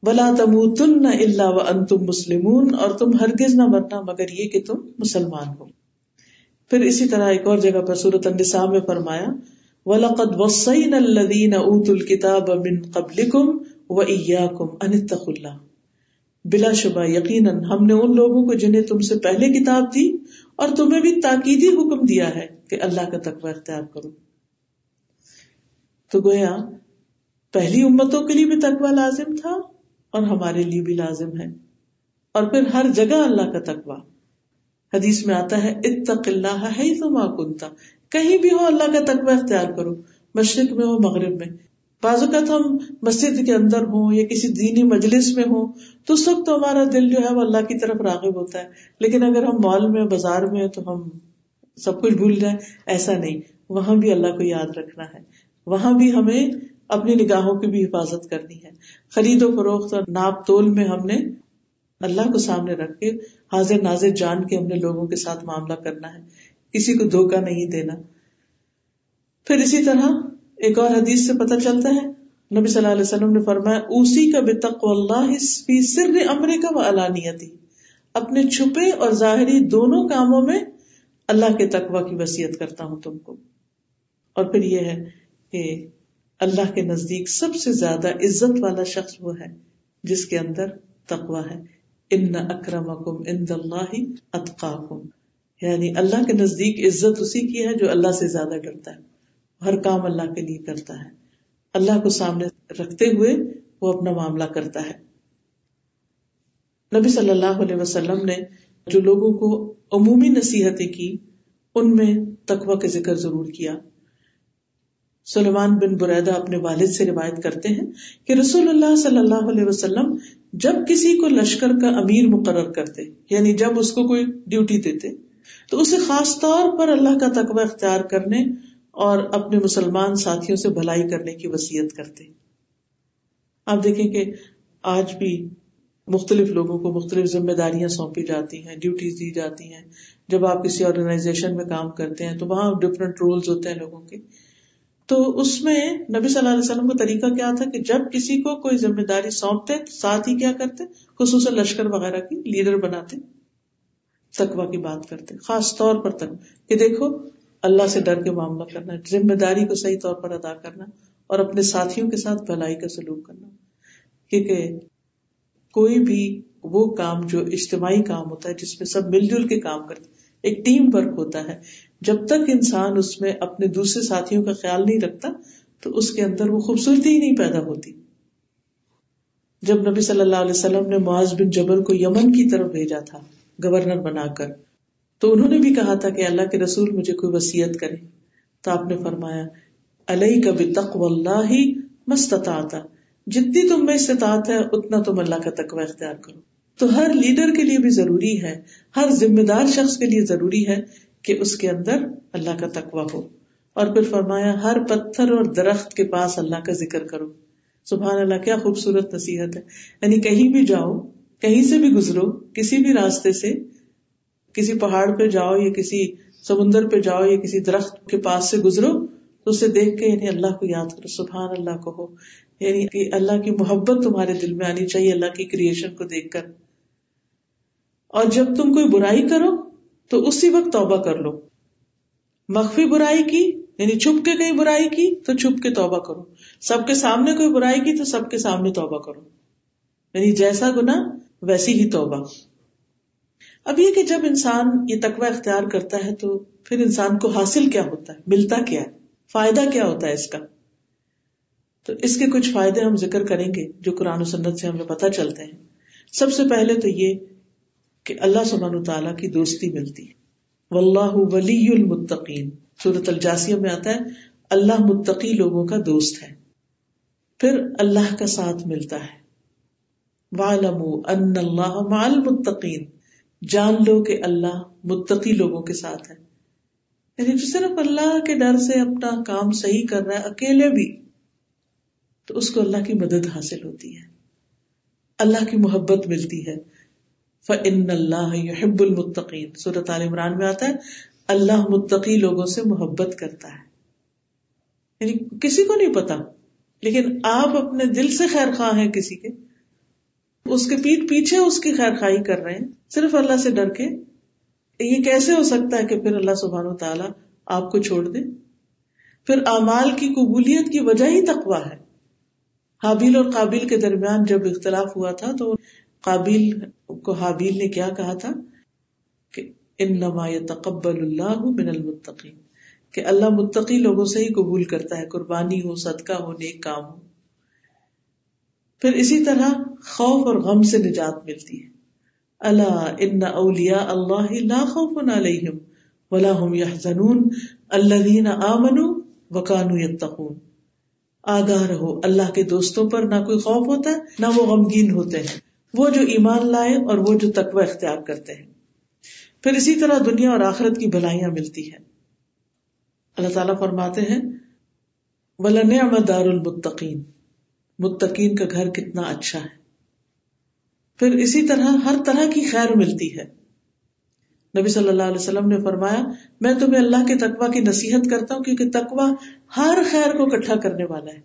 بلا تم تن اللہ و ان تم مسلم اور تم ہرگز نہ مرنا، مگر یہ کہ تم مسلمان ہو۔ پھر اسی طرح ایک اور جگہ پر سورت النساء میں فرمایا، وَلَقَدْ وَصَّيْنَا الَّذِينَ أُوتُوا الْكِتَابَ مِن قَبْلِكُمْ وَإِيَّاكُمْ أَنِ اتَّقُوا اللَّهَ۔ بلا شبہ، یقیناً ہم نے ان لوگوں کو جنہیں تم سے پہلے کتاب دی اور تمہیں بھی تاکیدی حکم دیا ہے کہ اللہ کا تقوی اختیار کرو۔ تو گویا، پہلی امتوں کے لیے بھی تقوی لازم تھا اور ہمارے لیے بھی لازم ہے۔ اور پھر ہر جگہ اللہ کا تقوا حدیث میں آتا ہے، اتق اللہ ہے تو ماں کنتا کہیں بھی ہو اللہ کا تقوی اختیار کرو۔ مشرق میں ہو، مغرب میں۔ بعض اوقات ہم مسجد کے اندر ہوں یا کسی دینی مجلس میں ہوں، تو اس وقت تو ہمارا دل جو ہے وہ اللہ کی طرف راغب ہوتا ہے۔ لیکن اگر ہم مال میں، بازار میں تو ہم سب کچھ بھول جائیں، ایسا نہیں۔ وہاں بھی اللہ کو یاد رکھنا ہے۔ وہاں بھی ہمیں اپنی نگاہوں کی بھی حفاظت کرنی ہے۔ خرید و فروخت اور ناپ تول میں ہم نے اللہ کو سامنے رکھ کے حاضر ناظر جان کے ہم نے لوگوں کے ساتھ معاملہ کرنا ہے۔ کسی کو دھوکا نہیں دینا۔ پھر اسی طرح ایک اور حدیث سے پتہ چلتا ہے، نبی صلی اللہ علیہ وسلم نے فرمایا اسی کا بتق اللہ سر امر کا وہ علانیتی اپنے چھپے اور ظاہری دونوں کاموں میں اللہ کے تقوی کی وسیعت کرتا ہوں تم کو۔ اور پھر یہ ہے کہ اللہ کے نزدیک سب سے زیادہ عزت والا شخص وہ ہے جس کے اندر تقوا ہے۔ ان اکرم اللہ اتقاکم یعنی اللہ کے نزدیک عزت اسی کی ہے جو اللہ سے زیادہ ڈرتا ہے۔ ہر کام اللہ کے لیے کرتا ہے۔ اللہ کو سامنے رکھتے ہوئے وہ اپنا معاملہ کرتا ہے۔ نبی صلی اللہ علیہ وسلم نے جو لوگوں کو عمومی نصیحتیں کی، ان میں تقوی کا ذکر ضرور کیا۔ سلیمان بن بریدہ اپنے والد سے روایت کرتے ہیں کہ رسول اللہ صلی اللہ علیہ وسلم جب کسی کو لشکر کا امیر مقرر کرتے یعنی جب اس کو کوئی ڈیوٹی دیتے، تو اسے خاص طور پر اللہ کا تقوی اختیار کرنے اور اپنے مسلمان ساتھیوں سے بھلائی کرنے کی وسیعت کرتے۔ آپ دیکھیں کہ آج بھی مختلف لوگوں کو مختلف ذمہ داریاں سونپی جاتی ہیں ڈیوٹیز دی جاتی ہیں۔ جب آپ کسی آرگنائزیشن میں کام کرتے ہیں تو وہاں ڈفرینٹ رولس ہوتے ہیں لوگوں کے۔ تو اس میں نبی صلی اللہ علیہ وسلم کا طریقہ کیا تھا کہ جب کسی کو کوئی ذمہ داری سونپتے تو ساتھ ہی کیا کرتے، خصوصاً لشکر وغیرہ کی لیڈر بناتے تقوا کی بات کرتے، خاص طور پر تک کہ دیکھو اللہ سے ڈر کے معاملہ کرنا، ذمہ داری کو صحیح طور پر ادا کرنا اور اپنے ساتھیوں کے ساتھ بھلائی کا سلوک کرنا۔ کیونکہ کوئی بھی وہ کام جو اجتماعی کام ہوتا ہے، جس میں سب مل جل کے کام کرتے ایک ٹیم ورک ہوتا ہے، جب تک انسان اس میں اپنے دوسرے ساتھیوں کا خیال نہیں رکھتا، تو اس کے اندر وہ خوبصورتی ہی نہیں پیدا ہوتی۔ جب نبی صلی اللہ علیہ وسلم نے معاذ بن جبل کو یمن کی طرف بھیجا تھا، گورنر بنا کر تو انہوں نے بھی کہا تھا کہ اللہ کے رسول مجھے کوئی وسیعت کرے تو آپ نے فرمایا علیہ کا بھی تقو اللہ ہی مستتا جتنی تم میں استطاعت ہے، اتنا تم اللہ کا تقوی اختیار کرو۔ تو ہر لیڈر کے لیے بھی ضروری ہے، ہر ذمہ دار شخص کے لیے ضروری ہے کہ اس کے اندر اللہ کا تقوی ہو۔ اور پھر فرمایا، ہر پتھر اور درخت کے پاس اللہ کا ذکر کرو۔ سبحان اللہ، کیا خوبصورت نصیحت ہے۔ یعنی کہیں بھی جاؤ، کہیں سے بھی گزرو، کسی بھی راستے سے کسی پہاڑ پہ جاؤ یا کسی سمندر پہ جاؤ یا کسی درخت کے پاس سے گزرو تو اسے دیکھ کے یعنی اللہ کو یاد کرو، سبحان اللہ کو ہو یعنی کہ اللہ کی محبت تمہارے دل میں آنی چاہیے، اللہ کی کریشن کو دیکھ کر۔ اور جب تم کوئی برائی کرو تو اسی وقت توبہ کر لو۔ مخفی برائی کی یعنی چھپ کے کہیں برائی کی تو چھپ کے توبہ کرو۔ سب کے سامنے کوئی برائی کی تو سب کے سامنے توبہ کرو۔ یعنی جیسا گنا ویسی ہی توبہ۔ اب یہ کہ جب انسان یہ تقوی اختیار کرتا ہے تو پھر انسان کو حاصل کیا ہوتا ہے؟ ملتا کیا ہے؟ فائدہ کیا ہوتا ہے اس کا؟ تو اس کے کچھ فائدے ہم ذکر کریں گے جو قرآن و سنت سے ہمیں پتہ چلتے ہیں۔ سب سے پہلے تو یہ کہ اللہ سبحانہ تعالیٰ کی دوستی ملتی واللہ ولی المتقین صورت الجاسیہ میں آتا ہے، اللہ متقی لوگوں کا دوست ہے۔ پھر اللہ کا ساتھ ملتا ہے۔ ان اللہ مع المتقین جان لو کہ اللہ متقی لوگوں کے ساتھ ہے۔ یعنی جو صرف اللہ کے ڈر سے اپنا کام صحیح کر رہا ہے، اکیلے بھی، تو اس کو اللہ کی مدد حاصل ہوتی ہے۔ اللہ کی محبت ملتی ہے۔ فن اللہ يحب المتقین صورت عال عمران میں آتا ہے، اللہ متقی لوگوں سے محبت کرتا ہے۔ یعنی کسی کو نہیں پتا، لیکن آپ اپنے دل سے خیر خواہ ہیں کسی کے۔ اس کے پیٹ پیچھے اس کی خیر خواہی کر رہے ہیں۔ صرف اللہ سے ڈر کے یہ کیسے ہو سکتا ہے کہ پھر اللہ سبحان و تعالیٰ آپ کو چھوڑ دے؟ پھر اعمال کی قبولیت کی وجہ ہی تقوا ہے۔ حابیل اور قابل کے درمیان جب اختلاف ہوا تھا تو قابل کو حابیل نے کیا کہا تھا کہ ان نما تقبل اللہ من المتقین، کہ اللہ متقی لوگوں سے ہی قبول کرتا ہے، قربانی ہو، صدقہ ہو، نیک کام ہو۔ پھر اسی طرح خوف اور غم سے نجات ملتی ہے۔ اللہ ان اولیا اللہ لا خوف علیہم ولا هم يحزنون الذين امنوا وكانوا يتقون آگاہ رہو، اللہ کے دوستوں پر نہ کوئی خوف ہوتا ہے، نہ وہ غمگین ہوتے ہیں۔ وہ جو ایمان لائے اور وہ جو تقوی اختیار کرتے ہیں۔ پھر اسی طرح دنیا اور آخرت کی بھلائیاں ملتی ہیں۔ اللہ تعالیٰ فرماتے ہیں، وَلَنِعْمَ دَارُ الْمُتَّقِينَ۔ متقین کا گھر کتنا اچھا ہے۔ پھر اسی طرح ہر طرح کی خیر ملتی ہے۔ نبی صلی اللہ علیہ وسلم نے فرمایا، میں تمہیں اللہ کے تقوا کی نصیحت کرتا ہوں کیونکہ تقوا ہر خیر کو اکٹھا کرنے والا ہے۔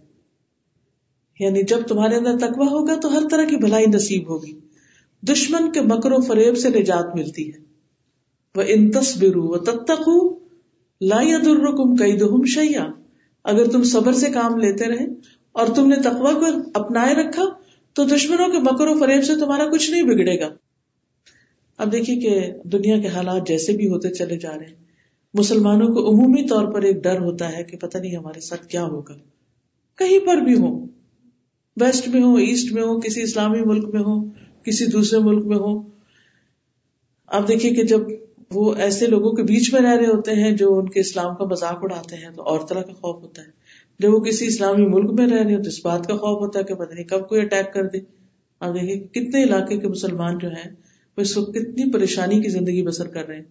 یعنی جب تمہارے اندر تقوا ہوگا تو ہر طرح کی بھلائی نصیب ہوگی۔ دشمن کے مکر و فریب سے نجات ملتی ہے۔ وہ ان تصبرو و تب لا يضركم كيدهم شيئا۔ اگر تم صبر سے کام لیتے رہے اور تم نے تقوا کو اپنائے رکھا، تو دشمنوں کے مکر و فریب سے تمہارا کچھ نہیں بگڑے گا۔ اب دیکھیے کہ دنیا کے حالات جیسے بھی ہوتے چلے جا رہے ہیں۔ مسلمانوں کو عمومی طور پر ایک ڈر ہوتا ہے کہ پتہ نہیں ہمارے ساتھ کیا ہوگا۔ کہیں پر بھی ہو ویسٹ میں ہو ایسٹ میں ہو کسی اسلامی ملک میں ہو کسی دوسرے ملک میں ہو آپ دیکھیے کہ جب وہ ایسے لوگوں کے بیچ میں رہ رہے ہوتے ہیں جو ان کے اسلام کا مذاق اڑاتے ہیں، تو اور طرح کا خوف ہوتا ہے۔ جب وہ کسی اسلامی ملک میں رہ رہے ہو تو اس بات کا خوف ہوتا ہے کہ پتہ نہیں کب کوئی اٹیک کر دے۔ آپ دیکھیے کتنے علاقے کے مسلمان جو ہیں، وہ اس وقت کتنی پریشانی کی زندگی بسر کر رہے ہیں۔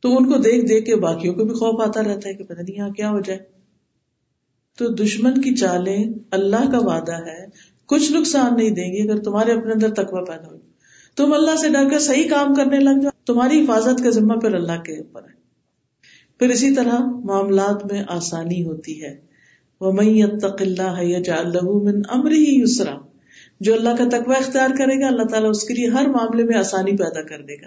تو ان کو دیکھ دیکھ کے باقیوں کو بھی خوف آتا رہتا ہے کہ پتہ نہیں یہاں کیا ہو جائے۔ تو دشمن کی چالیں اللہ کا وعدہ ہے، کچھ نقصان نہیں دیں گی اگر تمہارے اپنے اندر تقوی پیدا ہو تم اللہ سے ڈر کر صحیح کام کرنے لگ جاؤ۔ تمہاری حفاظت کا ذمہ پھر اللہ کے اوپر ہے۔ پھر اسی طرح معاملات میں آسانی ہوتی ہے۔ يُسْرًا۔ جو اللہ کا تقوی اختیار کرے گا، اللہ تعالیٰ اس کے لیے ہر معاملے میں آسانی پیدا کر دے گا۔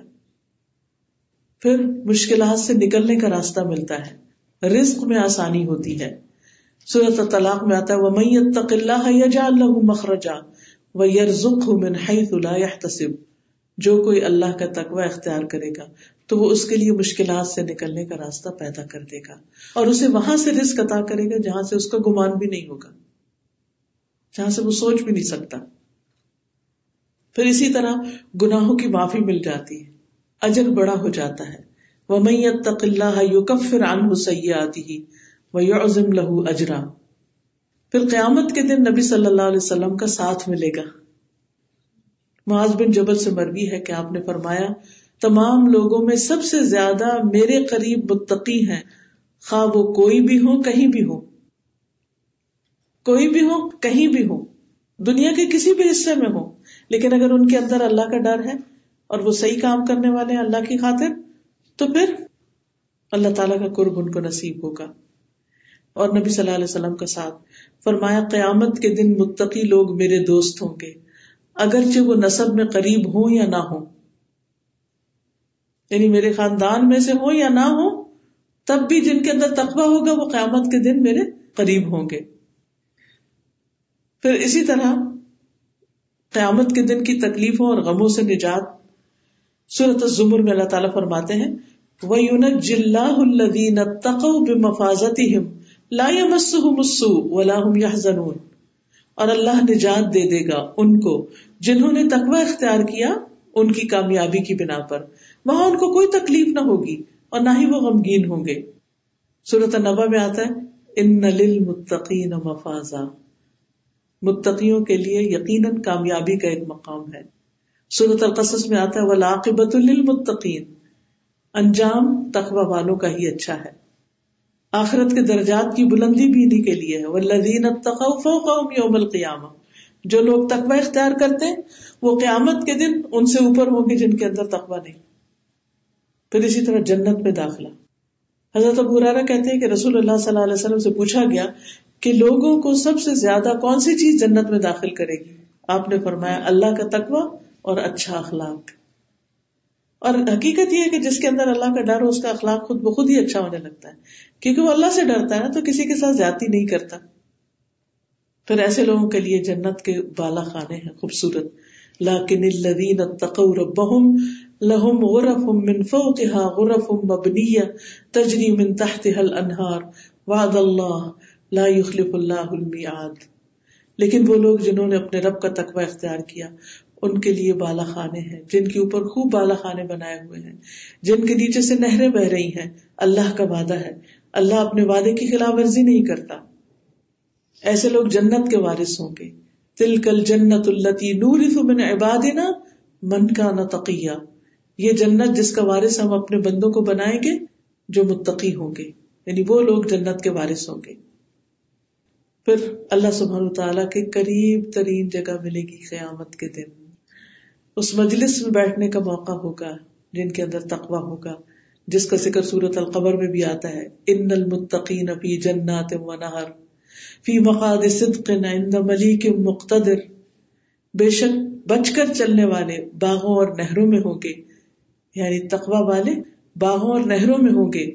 پھر مشکلات سے نکلنے کا راستہ ملتا ہے۔ رزق میں آسانی ہوتی ہے۔ صورت طلاق میں آتا ہے وہ میت اللہ یا اللہ مخرجا وہ یرزق من حیث لا يحتسب۔ جو کوئی اللہ کا تقوی اختیار کرے گا تو وہ اس کے لیے مشکلات سے نکلنے کا راستہ پیدا کر دے گا اور اسے وہاں سے رسک عطا کرے گا جہاں سے اس کا گمان بھی نہیں ہوگا، جہاں سے وہ سوچ بھی نہیں سکتا۔ پھر اسی طرح گناہوں کی معافی مل جاتی ہے، اجر بڑا ہو جاتا ہے۔ وہ میت اللہ یو کب پھر آتی ہی لہو اجرا پھر قیامت کے دن نبی صلی اللہ علیہ وسلم کا ساتھ ملے گا۔ معاذ بن جبل سے مربی ہے کہ آپ نے فرمایا تمام لوگوں میں سب سے زیادہ میرے قریب متقی ہیں۔ خواہ وہ کوئی بھی ہو کہیں بھی ہو کوئی بھی ہو کہیں بھی ہو دنیا کے کسی بھی حصے میں ہو لیکن اگر ان کے اندر اللہ کا ڈر ہے اور وہ صحیح کام کرنے والے ہیں اللہ کی خاطر، تو پھر اللہ تعالیٰ کا قرب ان کو نصیب ہوگا۔ اور نبی صلی اللہ علیہ وسلم کا ساتھ فرمایا، قیامت کے دن متقی لوگ میرے دوست ہوں گے۔ اگرچہ وہ نصب میں قریب ہوں یا نہ ہو یعنی میرے خاندان میں سے ہو یا نہ ہو، تب بھی جن کے اندر تقوی ہوگا، وہ قیامت کے دن میرے قریب ہوں گے۔ پھر اسی طرح قیامت کے دن کی تکلیفوں اور غموں سے نجات صورت الزمر میں اللہ تعالیٰ فرماتے ہیں لَا اور اللہ نجات دے دے گا ان کو جنہوں نے تقوی اختیار کیا ان کی کامیابی کی بنا پر۔ وہاں ان کو کوئی تکلیف نہ ہوگی اور نہ ہی وہ غمگین ہوں گے۔ صورت النبا میں آتا ہے، ان للمتقین مفازا متقیوں کے لیے یقیناً کامیابی کا ایک مقام ہے۔ صورت القصص میں آتا ہے ولاقبت للمتقین انجام تقوی والوں کا ہی اچھا ہے۔ آخرت کے درجات کی بلندی بھی انہیں کے لیے ہے۔ والذین اتقوا فوقهم یوم القیامہ جو لوگ تقوی اختیار کرتے ہیں وہ قیامت کے دن ان سے اوپر ہوں گے جن کے اندر تقوی نہیں۔ پھر اسی طرح جنت میں داخلہ۔ حضرت ابو ہریرہ کہتے ہیں کہ رسول اللہ صلی اللہ علیہ وسلم سے پوچھا گیا کہ لوگوں کو سب سے زیادہ کون سی چیز جنت میں داخل کرے گی؟ آپ نے فرمایا اللہ کا تقوی اور اچھا اخلاق۔ اور حقیقت یہ ہے کہ جس کے اندر اللہ کا ڈر ہو، اس کا اخلاق خود بخود ہی اچھا ہونے لگتا ہے۔ کیونکہ وہ اللہ سے ڈرتا ہے نا، تو کسی کے ساتھ زیادتی نہیں کرتا۔ پھر ایسے لوگوں کے لیے جنت کے بالا خانے ہیں، خوبصورت۔ لاکن الذین اتقوا ربهم لهم غرف من فوقها غرف مبنیہ تجری من تحتها الانہار وعد اللہ لا يخلف اللہ المیعاد لیکن وہ لوگ جنہوں نے اپنے رب کا تقوی اختیار کیا، ان کے لیے بالا خانے ہیں، جن کے اوپر خوب بالا خانے بنائے ہوئے ہیں، جن کے نیچے سے نہریں بہ رہی ہیں، اللہ کا وعدہ ہے۔ اللہ اپنے وعدے کی خلاف ورزی نہیں کرتا۔ ایسے لوگ جنت کے وارث ہوں گے۔ تل کل جنت التی نور من عبادنا من کا نہ تقیہ۔ یہ جنت جس کا وارث ہم اپنے بندوں کو بنائیں گے، جو متقی ہوں گے۔ یعنی وہ لوگ جنت کے وارث ہوں گے۔ پھر اللہ سبحانہ تعالیٰ کے قریب ترین جگہ ملے گی قیامت کے دن۔ اس مجلس میں بیٹھنے کا موقع ہوگا، جن کے اندر تقوی ہوگا، جس کا ذکر سورت القبر میں بھی آتا ہے۔ ان المتقین فی جنات و نہر۔ فی مقاد صدق عند ملیک مقتدر۔ بے شک بچ کر چلنے والے باغوں اور نہروں میں ہوں گے۔ یعنی تقوی والے باغوں اور نہروں میں ہوں گے۔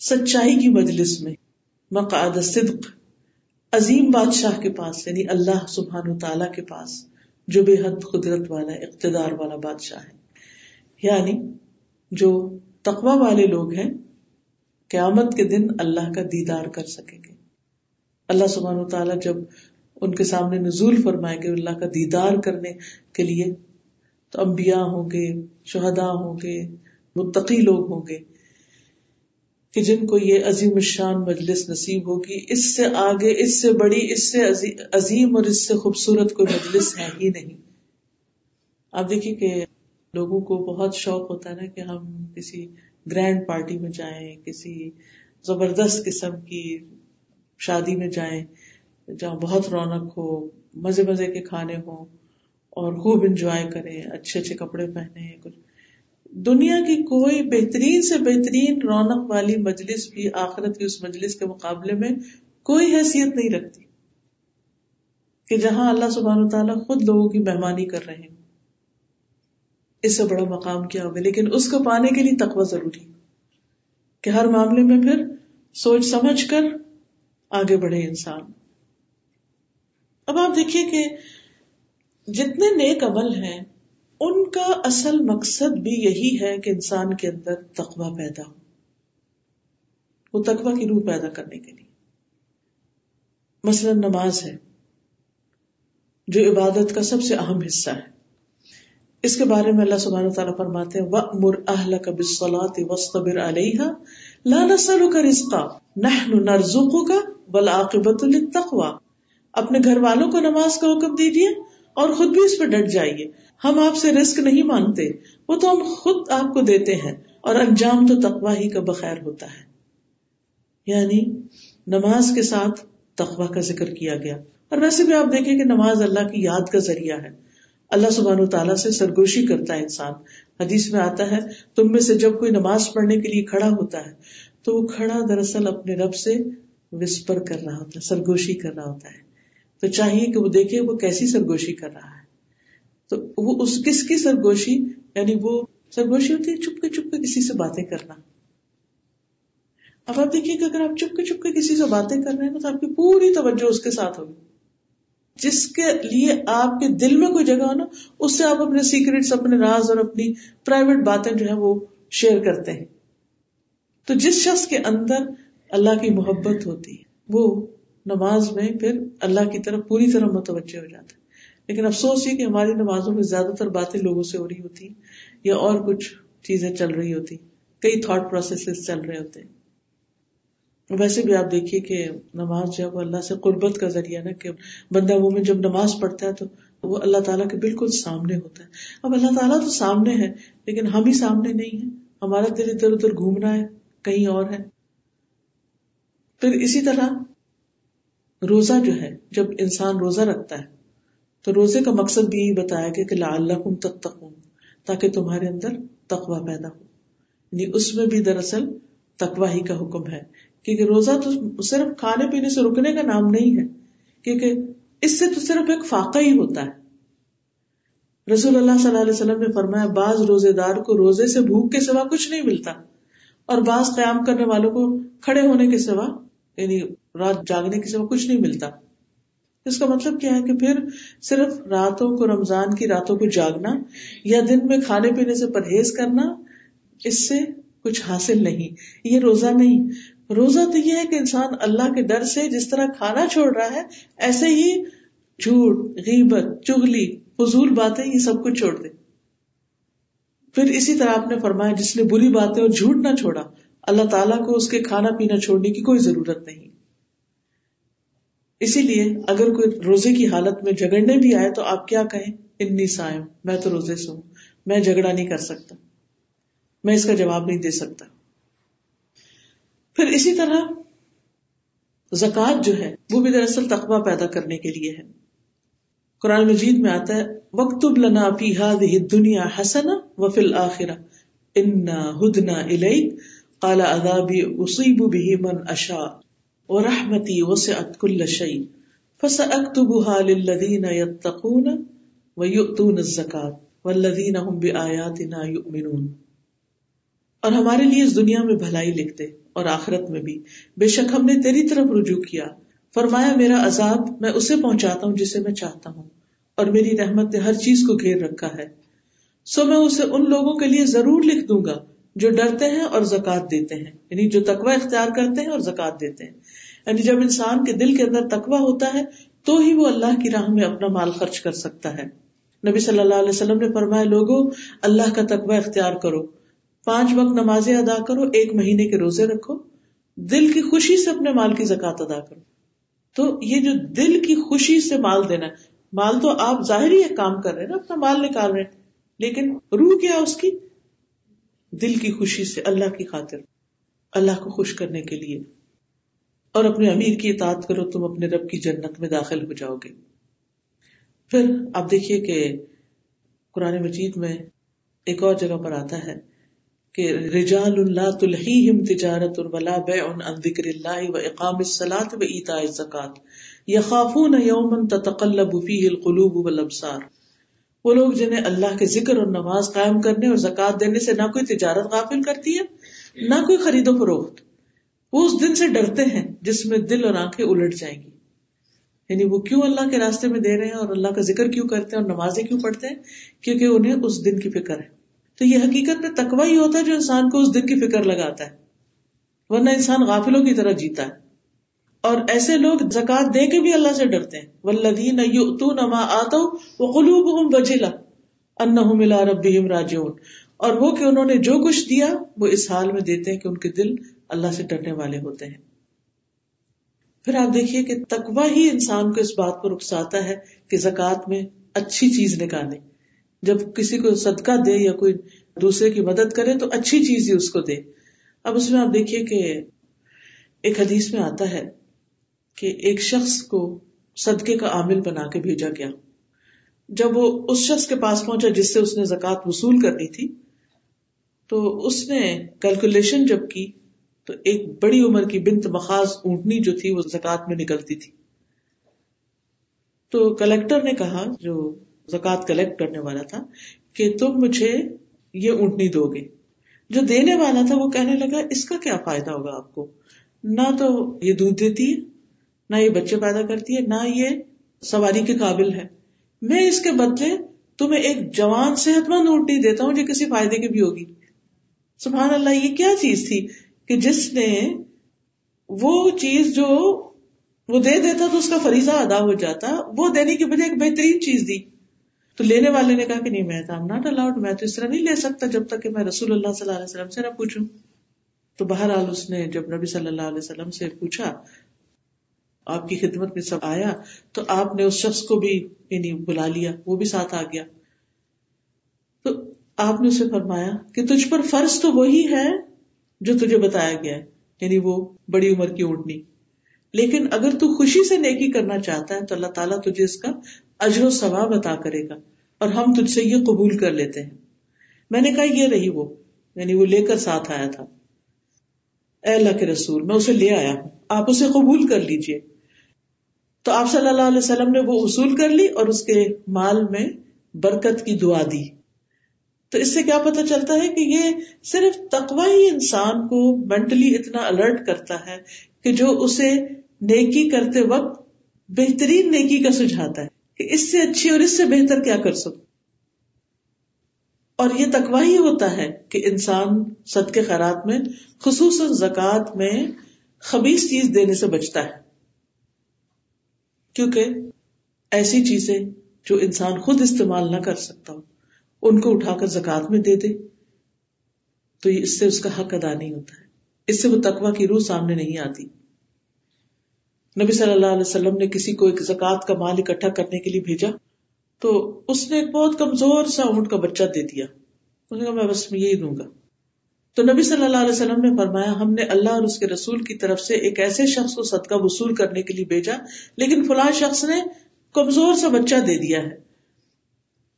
سچائی کی مجلس میں۔ مقاد صدق۔ عظیم بادشاہ کے پاس یعنی اللہ سبحان و تعالی کے پاس، جو بے حد قدرت والا، اقتدار والا بادشاہ ہے۔ یعنی جو تقوا والے لوگ ہیں، قیامت کے دن اللہ کا دیدار کر سکیں گے۔ اللہ سبحان تعالیٰ جب ان کے سامنے نزول فرمائے گے اللہ کا دیدار کرنے کے لیے، تو انبیاء ہوں گے شہدا ہوں گے، متقی لوگ ہوں گے، کہ جن کو یہ عظیم الشان مجلس نصیب ہوگی، اس سے آگے، اس سے بڑی، اس سے عظیم اور اس سے خوبصورت کوئی مجلس ہے ہی نہیں۔ آپ دیکھیے کہ لوگوں کو بہت شوق ہوتا ہے نا کہ ہم کسی گرینڈ پارٹی میں جائیں، کسی زبردست قسم کی شادی میں جائیں، جہاں بہت رونق ہو، مزے مزے کے کھانے ہوں اور خوب انجوائے کریں، اچھے اچھے کپڑے پہنے کچھ دنیا کی کوئی بہترین سے بہترین رونق والی مجلس بھی آخرت کی اس مجلس کے مقابلے میں کوئی حیثیت نہیں رکھتی کہ جہاں اللہ سبحان تعالیٰ خود لوگوں کی مہمانی کر رہے ہیں اس سے بڑا مقام کیا ہوگا؟ لیکن اس کو پانے کے لیے تقوی ضروری کہ ہر معاملے میں پھر سوچ سمجھ کر آگے بڑھے انسان۔ اب آپ دیکھیے کہ جتنے نیک عمل ہیں، ان کا اصل مقصد بھی یہی ہے کہ انسان کے اندر تقوی پیدا ہو۔ وہ تقوی کی روح پیدا کرنے کے لیے۔ مثلا نماز ہے، جو عبادت کا سب سے اہم حصہ ہے۔ اس کے بارے میں اللہ سبحانہ تعالیٰ فرماتے ہیں، وَأْمُرْ أَهْلَكَ بِالصَّلَاةِ وَاسْطَبِرْ عَلَيْهَا لَا نَسَلُكَ رِزْقًا نَحْنُ نَرْزُقُكَ وَالْعَاقِبَةُ لِلتَّقْوَى اپنے گھر والوں کو نماز کا حکم دیجیے اور خود بھی اس پہ ڈٹ جائیے۔ ہم آپ سے رسک نہیں مانگتے، وہ تو ہم خود آپ کو دیتے ہیں اور انجام تو تقوا ہی کا بخیر ہوتا ہے۔ یعنی نماز کے ساتھ تقوا کا ذکر کیا گیا۔ اور ویسے بھی آپ دیکھیں کہ نماز اللہ کی یاد کا ذریعہ ہے۔ اللہ سبحان و تعالیٰ سے سرگوشی کرتا ہے انسان۔ حدیث میں آتا ہے، تم میں سے جب کوئی نماز پڑھنے کے لیے کھڑا ہوتا ہے، تو وہ کھڑا دراصل اپنے رب سے وسپر کر رہا ہوتا ہے، سرگوشی کر رہا ہوتا ہے۔ تو چاہیے کہ وہ دیکھے وہ کیسی سرگوشی کر رہا ہے۔ تو وہ اس کس کی سرگوشی؟ یعنی وہ سرگوشی ہوتی ہے چپ کے چپ کے کسی سے باتیں کرنا۔ اب آپ دیکھیے کہ اگر آپ چپ کے چپ کے کسی سے باتیں کر رہے ہیں تو آپ کی پوری توجہ اس کے ساتھ ہوگی۔ جس کے لیے آپ کے دل میں کوئی جگہ ہو نا، اس سے آپ اپنے سیکرٹس اپنے راز اور اپنی پرائیویٹ باتیں جو ہے وہ شیئر کرتے ہیں۔ تو جس شخص کے اندر اللہ کی محبت ہوتی ہے۔ وہ نماز میں پھر اللہ کی طرف پوری طرح متوجہ ہو جاتا ہے۔ لیکن افسوس یہ کہ ہماری نمازوں میں زیادہ تر باتیں لوگوں سے ہو رہی ہوتی یا اور کچھ چیزیں چل رہی ہوتی کئی تھاٹ پروسیس چل رہے ہوتے ویسے بھی آپ دیکھیے کہ نماز جو ہے وہ اللہ سے قربت کا ذریعہ نا کہ بندہ وہ میں جب نماز پڑھتا ہے تو وہ اللہ تعالیٰ کے بالکل سامنے ہوتا ہے۔ اب اللہ تعالیٰ تو سامنے ہے، لیکن ہم ہی سامنے نہیں ہے ہمارا دل ادھر ادھر گھومنا ہے، کہیں اور ہے۔ پھر اسی طرح روزہ جو ہے، جب انسان روزہ رکھتا ہے، تو روزے کا مقصد بھی یہی بتایا گیا کہ اللہ تک تاکہ تمہارے اندر تقوا پیدا ہو۔ یعنی اس میں بھی دراصل تقوا ہی کا حکم ہے۔ کیونکہ روزہ تو صرف کھانے پینے سے رکنے کا نام نہیں ہے، کیونکہ اس سے تو صرف ایک فاقہ ہی ہوتا ہے۔ رسول اللہ صلی اللہ علیہ وسلم نے فرمایا، بعض روزے دار کو روزے سے بھوک کے سوا کچھ نہیں ملتا اور بعض قیام کرنے والوں کو کھڑے ہونے کے سوا یعنی رات جاگنے کے سوا کچھ نہیں ملتا۔ اس کا مطلب کیا ہے کہ پھر صرف راتوں کو، رمضان کی راتوں کو جاگنا یا دن میں کھانے پینے سے پرہیز کرنا، اس سے کچھ حاصل نہیں۔ یہ روزہ نہیں۔ روزہ تو یہ ہے کہ انسان اللہ کے ڈر سے جس طرح کھانا چھوڑ رہا ہے، ایسے ہی جھوٹ، غیبت چگلی فضول باتیں، یہ سب کچھ چھوڑ دے۔ پھر اسی طرح آپ نے فرمایا، جس نے بری باتیں اور جھوٹ نہ چھوڑا اللہ تعالیٰ کو اس کے کھانا پینا چھوڑنے کی کوئی ضرورت نہیں۔ اسی لیے اگر کوئی روزے کی حالت میں جگڑنے بھی آئے تو آپ کیا کہیں؟ انی سائم میں تو روزے سے ہوں، میں جھگڑا نہیں کر سکتا۔ میں اس کا جواب نہیں دے سکتا۔ پھر اسی طرح زکوٰۃ جو ہے، وہ بھی دراصل تقوی پیدا کرنے کے لیے ہے۔ قرآن مجید میں آتا ہے وقت لنا فی هذه الدنيا حسنا وفي الاخره انا هدنا اليك قال عذابي اصيب به من اشاء ورحمتي وسعت كل شيء فساكتبها للذين يتقون ويؤتون الزكاه والذين هم بآياتنا يؤمنون۔ اور ہمارے لیے اس دنیا میں بھلائی لکھتے اور آخرت میں بھی۔ بے شک ہم نے تیری طرف رجوع کیا۔ فرمایا، میرا عذاب میں اسے پہنچاتا ہوں جسے میں چاہتا ہوں۔ اور میری رحمت نے ہر چیز کو گھیر رکھا ہے۔ سو میں اسے ان لوگوں کے لیے ضرور لکھ دوں گا۔ جو ڈرتے ہیں اور زکات دیتے ہیں یعنی جو تقوا اختیار کرتے ہیں اور زکات دیتے ہیں۔ یعنی جب انسان کے دل کے اندر تقوا ہوتا ہے، تو ہی وہ اللہ کی راہ میں اپنا مال خرچ کر سکتا ہے۔ نبی صلی اللہ علیہ وسلم نے فرمایا لوگوں اللہ کا تقوا اختیار کرو۔ پانچ وقت نمازیں ادا کرو، ایک مہینے کے روزے رکھو۔ دل کی خوشی سے اپنے مال کی زکات ادا کرو۔ تو یہ جو دل کی خوشی سے مال دینا مال تو آپ ظاہری ایک کام کر رہے ہیں نا اپنا مال نکال رہے ہیں، لیکن روح کیا اس کی؟ دل کی خوشی سے اللہ کی خاطر، اللہ کو خوش کرنے کے لیے۔ اور اپنے امیر کی اطاعت کرو، تم اپنے رب کی جنت میں داخل ہو جاؤ گے۔ پھر آپ دیکھیے کہ قرآن مجید میں ایک اور جگہ پر آتا ہے کہ رجال اللہ تلہیہم تجارت ولا بیع عن ذکر اللہ و اقام الصلاة و ایتاء الزکاة یخافون یوما تتقلب فیہ القلوب والابصار۔ وہ لوگ جنہیں اللہ کے ذکر اور نماز قائم کرنے اور زکات دینے سے نہ کوئی تجارت غافل کرتی ہے، نہ کوئی خرید و فروخت۔ وہ اس دن سے ڈرتے ہیں جس میں دل اور آنکھیں الٹ جائیں گی۔ یعنی وہ کیوں اللہ کے راستے میں دے رہے ہیں اور اللہ کا ذکر کیوں کرتے ہیں اور نمازیں کیوں پڑھتے ہیں؟ کیونکہ انہیں اس دن کی فکر ہے۔ تو یہ حقیقت میں تکوا ہی ہوتا ہے جو انسان کو اس دن کی فکر لگاتا ہے۔ ورنہ انسان غافلوں کی طرح جیتا ہے۔ اور ایسے لوگ زکات دے کے بھی اللہ سے ڈرتے ہیں۔ ولدین نما آتا وہ قلوب ہوں بجلا ان ملا رب راجون اور وہ کہ انہوں نے جو کچھ دیا، وہ اس حال میں دیتے ہیں کہ ان کے دل اللہ سے ڈرنے والے ہوتے ہیں۔ پھر آپ دیکھیے کہ تکوا ہی انسان کو اس بات کو رخصاتا ہے کہ زکات میں اچھی چیز نکالے۔ جب کسی کو صدقہ دے یا کوئی دوسرے کی مدد کرے تو اچھی چیز ہی اس کو دے۔ اب اس میں آپ دیکھیے کہ ایک حدیث میں آتا ہے کہ ایک شخص کو صدقے کا عامل بنا کے بھیجا گیا۔ جب وہ اس شخص کے پاس پہنچا جس سے اس نے زکات وصول کرنی تھی، تو اس نے کیلکولیشن جب کی، تو ایک بڑی عمر کی بنت مخاص اونٹنی جو تھی، وہ زکات میں نکلتی تھی۔ تو کلیکٹر نے کہا، جو زکات کلیکٹ کرنے والا تھا، کہ تم مجھے یہ اونٹنی دو گے۔ جو دینے والا تھا، وہ کہنے لگا، اس کا کیا فائدہ ہوگا آپ کو؟ نہ تو یہ دودھ دیتی ہے نہ یہ بچے پیدا کرتی ہے، نہ یہ سواری کے قابل ہے۔ میں اس کے بدلے تمہیں ایک جوان صحت مند اونٹنی دیتا ہوں جو کسی فائدے کی بھی ہوگی۔ سبحان اللہ، یہ کیا چیز تھی کہ جس نے وہ چیز جو وہ دے دیتا تو اس کا فریضہ ادا ہو جاتا، وہ دینے کی بجائے ایک بہترین چیز دی۔ تو لینے والے نے کہا کہ نہیں، میں ناٹ الاؤڈ میں تو اس طرح نہیں لے سکتا جب تک کہ میں رسول اللہ صلی اللہ علیہ وسلم سے نہ پوچھوں۔ تو بہرحال اس نے جب نبی صلی اللہ علیہ وسلم سے پوچھا آپ کی خدمت میں سب آیا تو آپ نے اس شخص کو بھی یعنی بلا لیا، وہ بھی ساتھ آ گیا۔ تو آپ نے اسے فرمایا کہ تجھ پر فرض تو وہی ہے جو تجھے بتایا گیا ہے یعنی وہ بڑی عمر کی اونٹنی۔ لیکن اگر تو خوشی سے نیکی کرنا چاہتا ہے تو اللہ تعالیٰ تجھے اس کا اجر و ثواب عطا کرے گا اور ہم تجھ سے یہ قبول کر لیتے ہیں۔ میں نے کہا، یہ رہی وہ یعنی وہ لے کر ساتھ آیا تھا۔ اے اللہ کے رسول، میں اسے لے آیا ہوں، آپ اسے قبول کر لیجیے۔ تو آپ صلی اللہ علیہ وسلم نے وہ وصول کر لی اور اس کے مال میں برکت کی دعا دی۔ تو اس سے کیا پتا چلتا ہے کہ یہ صرف تقوا ہی انسان کو مینٹلی اتنا الرٹ کرتا ہے کہ جو اسے نیکی کرتے وقت بہترین نیکی کا سجھاتا ہے کہ اس سے اچھی اور اس سے بہتر کیا کر سکوں اور یہ تکوا ہی ہوتا ہے کہ انسان سد کے خیرات میں، خصوصاً زکوٰۃ میں خبیص چیز دینے سے بچتا ہے۔ کیونکہ ایسی چیزیں جو انسان خود استعمال نہ کر سکتا ہو، ان کو اٹھا کر زکات میں دے دے، تو اس سے اس کا حق ادا نہیں ہوتا ہے۔ اس سے وہ تقوا کی روح سامنے نہیں آتی۔ نبی صلی اللہ علیہ وسلم نے کسی کو ایک زکات کا مال اکٹھا کرنے کے لیے بھیجا، تو اس نے ایک بہت کمزور سا اونٹ کا بچہ دے دیا۔ اس نے کہا، میں بس یہی دوں گا۔ تو نبی صلی اللہ علیہ وسلم نے فرمایا، ہم نے اللہ اور اس کے رسول کی طرف سے ایک ایسے شخص کو صدقہ وصول کرنے کے لیے بھیجا، لیکن فلاں شخص نے کمزور سا بچہ دے دیا ہے۔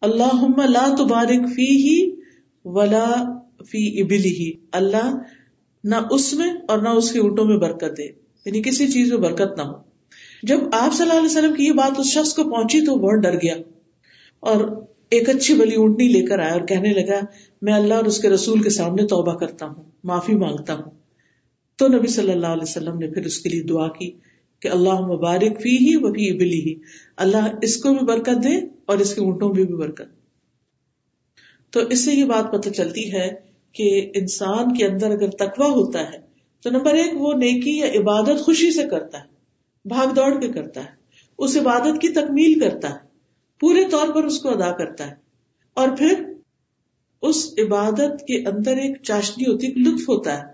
اللہ لا تبارک فی ہی ولا فی ابلی ہی اللہ نہ اس میں اور نہ اس کے اونٹوں میں برکت دے۔ یعنی کسی چیز میں برکت نہ ہو۔ جب آپ صلی اللہ علیہ وسلم کی یہ بات اس شخص کو پہنچی تو بہت ڈر گیا۔ اور ایک اچھی بلی اونٹنی لے کر آیا اور کہنے لگا، میں اللہ اور اس کے رسول کے سامنے توبہ کرتا ہوں، معافی مانگتا ہوں۔ تو نبی صلی اللہ علیہ وسلم نے پھر اس کے لیے دعا کی کہ اللہ مبارک فی ہی وہ بھی ابلی ہی اللہ اس کو بھی برکت دے اور اس کے اونٹوں میں بھی برکت۔ تو اس سے یہ بات پتہ چلتی ہے کہ انسان کے اندر اگر تکوا ہوتا ہے، تو نمبر ایک وہ نیکی یا عبادت خوشی سے کرتا ہے، بھاگ دوڑ کے کرتا ہے، اس عبادت کی تکمیل کرتا ہے۔ پورے طور پر اس کو ادا کرتا ہے۔ اور پھر اس عبادت کے اندر ایک چاشنی ہوتی ہے لطف ہوتا ہے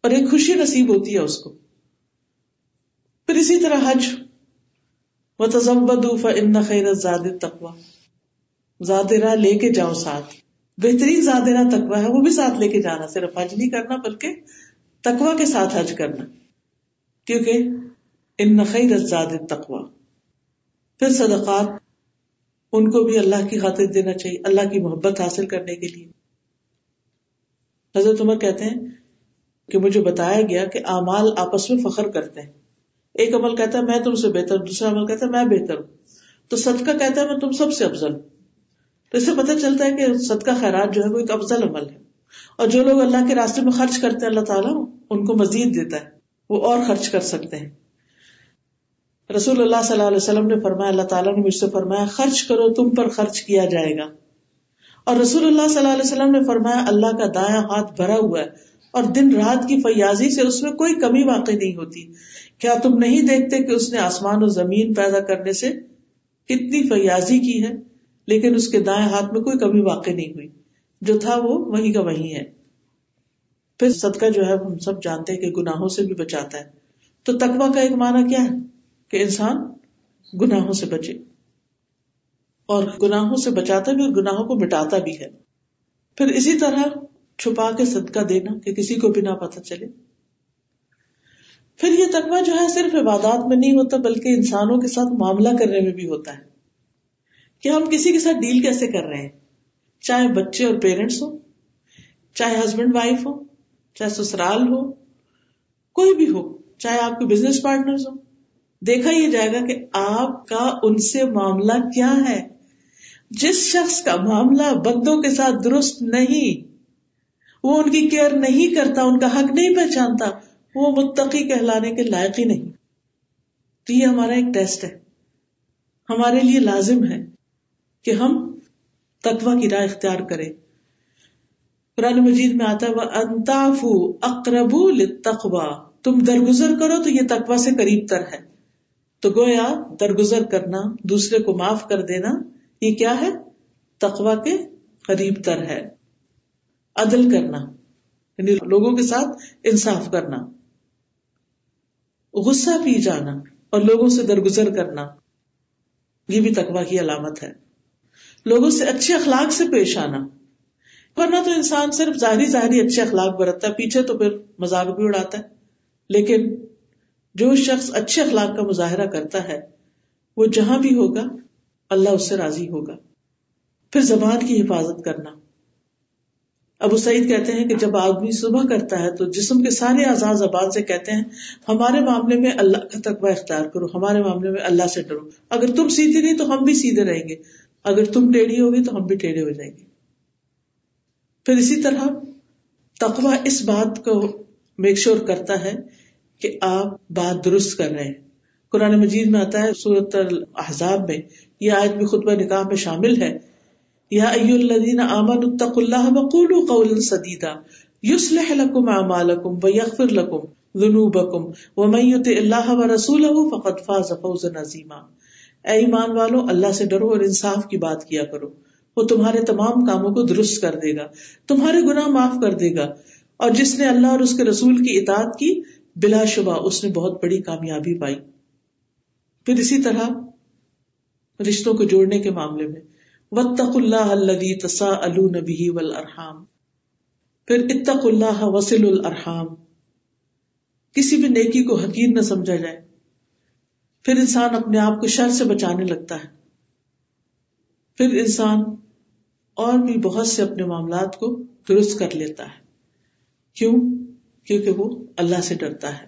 اور ایک خوشی نصیب ہوتی ہے اس کو۔ پھر اسی طرح حج۔ و تزمبد ان خیر زاد تقوا زادرا لے کے جاؤ ساتھ۔ بہترین زادرا تقوا ہے، وہ بھی ساتھ لے کے جانا، صرف حج نہیں کرنا، بلکہ تقوا کے ساتھ حج کرنا۔ کیونکہ ان خیر زاد تقوا پھر صدقات۔ ان کو بھی اللہ کی خاطر دینا چاہیے، اللہ کی محبت حاصل کرنے کے لیے۔ حضرت عمر کہتے ہیں کہ مجھے بتایا گیا کہ اعمال آپس میں فخر کرتے ہیں۔ ایک عمل کہتا ہے، میں تم سے بہتر دوسرا عمل کہتا ہے، میں بہتر ہوں۔ تو صدقہ کہتا ہے، میں تم سب سے افضل ہوں۔ تو اس سے پتہ چلتا ہے کہ صدقہ خیرات جو ہے وہ ایک افضل عمل ہے۔ اور جو لوگ اللہ کے راستے میں خرچ کرتے ہیں، اللہ تعالیٰ ان کو مزید دیتا ہے، وہ اور خرچ کر سکتے ہیں۔ رسول اللہ صلی اللہ علیہ وسلم نے فرمایا، اللہ تعالیٰ نے مجھ سے فرمایا، خرچ کرو، تم پر خرچ کیا جائے گا۔ اور رسول اللہ صلی اللہ علیہ وسلم نے فرمایا، اللہ کا دایاں ہاتھ بھرا ہوا ہے اور دن رات کی فیاضی سے اس میں کوئی کمی واقع نہیں ہوتی۔ کیا تم نہیں دیکھتے کہ اس نے آسمان و زمین پیدا کرنے سے کتنی فیاضی کی ہے، لیکن اس کے دائیں ہاتھ میں کوئی کمی واقع نہیں ہوئی۔ جو تھا وہ وہی کا وہی ہے۔ پھر صدقہ جو ہے، ہم سب جانتے ہیں کہ گناہوں سے بھی بچاتا ہے۔ تو تقوا کا ایک معنی کیا ہے؟ کہ انسان گناہوں سے بچے اور گناہوں سے بچاتا بھی اور گناہوں کو مٹاتا بھی ہے۔ پھر اسی طرح چھپا کے صدقہ دینا کہ کسی کو بھی نہ پتا چلے۔ پھر یہ تقوی جو ہے صرف عبادات میں نہیں ہوتا بلکہ انسانوں کے ساتھ معاملہ کرنے میں بھی ہوتا ہے۔ کہ ہم کسی کے ساتھ ڈیل کیسے کر رہے ہیں؟ چاہے بچے اور پیرنٹس ہو چاہے ہسبینڈ وائف ہو چاہے سسرال ہو، کوئی بھی ہو، چاہے آپ کے بزنس پارٹنر ہو دیکھا یہ جائے گا کہ آپ کا ان سے معاملہ کیا ہے۔ جس شخص کا معاملہ بندوں کے ساتھ درست نہیں، وہ ان کی کیئر نہیں کرتا، ان کا حق نہیں پہچانتا، وہ متقی کہلانے کے لائق ہی نہیں۔ تو یہ ہمارا ایک ٹیسٹ ہے۔ ہمارے لیے لازم ہے کہ ہم تقوا کی راہ اختیار کریں۔ قرآن مجید میں آتا ہے وہ انتاف اقرب تقوا تم درگزر کرو تو یہ تقوا سے قریب تر ہے۔ تو گویا درگزر کرنا، دوسرے کو معاف کر دینا، یہ کیا ہے؟ تقوا کے قریب تر ہے۔ عدل کرنا یعنی لوگوں کے ساتھ انصاف کرنا۔ غصہ پی جانا اور لوگوں سے درگزر کرنا، یہ بھی تقوا کی علامت ہے۔ لوگوں سے اچھے اخلاق سے پیش آنا۔ ورنہ تو انسان صرف ظاہری ظاہری اچھے اخلاق برتتا ہے، پیچھے تو پھر مزاق بھی اڑاتا ہے۔ لیکن جو شخص اچھے اخلاق کا مظاہرہ کرتا ہے، وہ جہاں بھی ہوگا، اللہ اس سے راضی ہوگا۔ پھر زبان کی حفاظت کرنا۔ ابو سعید کہتے ہیں کہ جب آدمی صبح کرتا ہے تو جسم کے سارے آزاد زبان سے کہتے ہیں، ہمارے معاملے میں اللہ کا تقوی اختیار کرو، ہمارے معاملے میں اللہ سے ڈرو۔ اگر تم سیدھی نہیں تو ہم بھی سیدھے رہیں گے۔ اگر تم ٹیڑھی ہوگی تو ہم بھی ٹیڑھے ہو جائیں گے۔ پھر اسی طرح تقوی اس بات کو میک شور کرتا ہے کہ آپ بات درست کر رہے ہیں۔ قرآن مجید میں آتا ہے سورت الحضاب میں، یہ آج بھی خطبہ نکاح میں شامل ہے۔ یا الذین آمنوا اتقوا اللہ وقولوا قولا سدیدا، یصلح لکم اعمالکم ویغفر لکم ذنوبکم، ومن یطع اللہ ورسولہ فقد فاز فوزا عظیما۔ اے ایمان والو، اللہ سے ڈرو اور انصاف کی بات کیا کرو۔ وہ تمہارے تمام کاموں کو درست کر دے گا، تمہارے گناہ معاف کر دے گا۔ اور جس نے اللہ اور اس کے رسول کی اطاعت کی بلا شبہ اس نے بہت بڑی کامیابی پائی۔ پھر اسی طرح رشتوں کو جوڑنے کے معاملے میں وطق اللہ الدی تسا النبی ولرحام پھر اتق اللہ وسل الرحام کسی بھی نیکی کو حقیر نہ سمجھا جائے۔ پھر انسان اپنے آپ کو شر سے بچانے لگتا ہے۔ پھر انسان اور بھی بہت سے اپنے معاملات کو درست کر لیتا ہے۔ کیوں؟ کیونکہ وہ اللہ سے ڈرتا ہے۔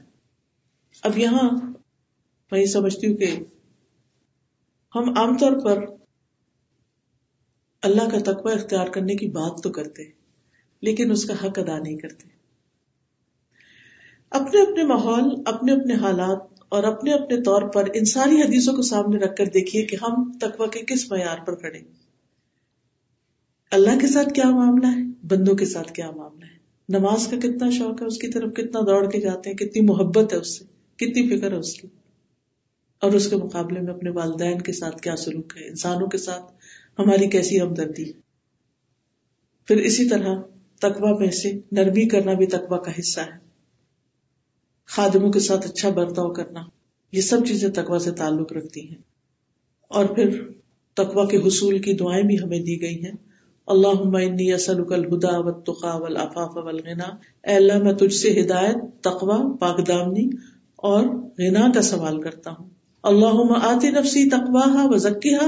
اب یہاں میں یہ سمجھتی ہوں کہ ہم عام طور پر اللہ کا تقوی اختیار کرنے کی بات تو کرتے لیکن اس کا حق ادا نہیں کرتے۔ اپنے اپنے ماحول، اپنے اپنے حالات اور اپنے اپنے طور پر ان ساری حدیثوں کو سامنے رکھ کر دیکھیے کہ ہم تقوی کے کس معیار پر کھڑے اللہ کے ساتھ کیا معاملہ ہے؟ بندوں کے ساتھ کیا معاملہ ہے؟ نماز کا کتنا شوق ہے، اس کی طرف کتنا دوڑ کے جاتے ہیں، کتنی محبت ہے اس سے، کتنی فکر ہے اس کی۔ اور اس کے مقابلے میں اپنے والدین کے ساتھ کیا سلوک ہے، انسانوں کے ساتھ ہماری کیسی ہمدردی پھر اسی طرح تقوا میں سے نرمی کرنا بھی تقوا کا حصہ ہے۔ خادموں کے ساتھ اچھا برتاؤ کرنا، یہ سب چیزیں تقوا سے تعلق رکھتی ہیں۔ اور پھر تقوا کے حصول کی دعائیں بھی ہمیں دی گئی ہیں۔ اللہ انی اسلک الہدا والتقا والعفاف والغنا۔ اے اللہ، میں تجھ سے ہدایت تقوا پاک دامنی اور غنا کا سوال کرتا ہوں۔ اللہ آتی نفسی تقواہا وزکیہا،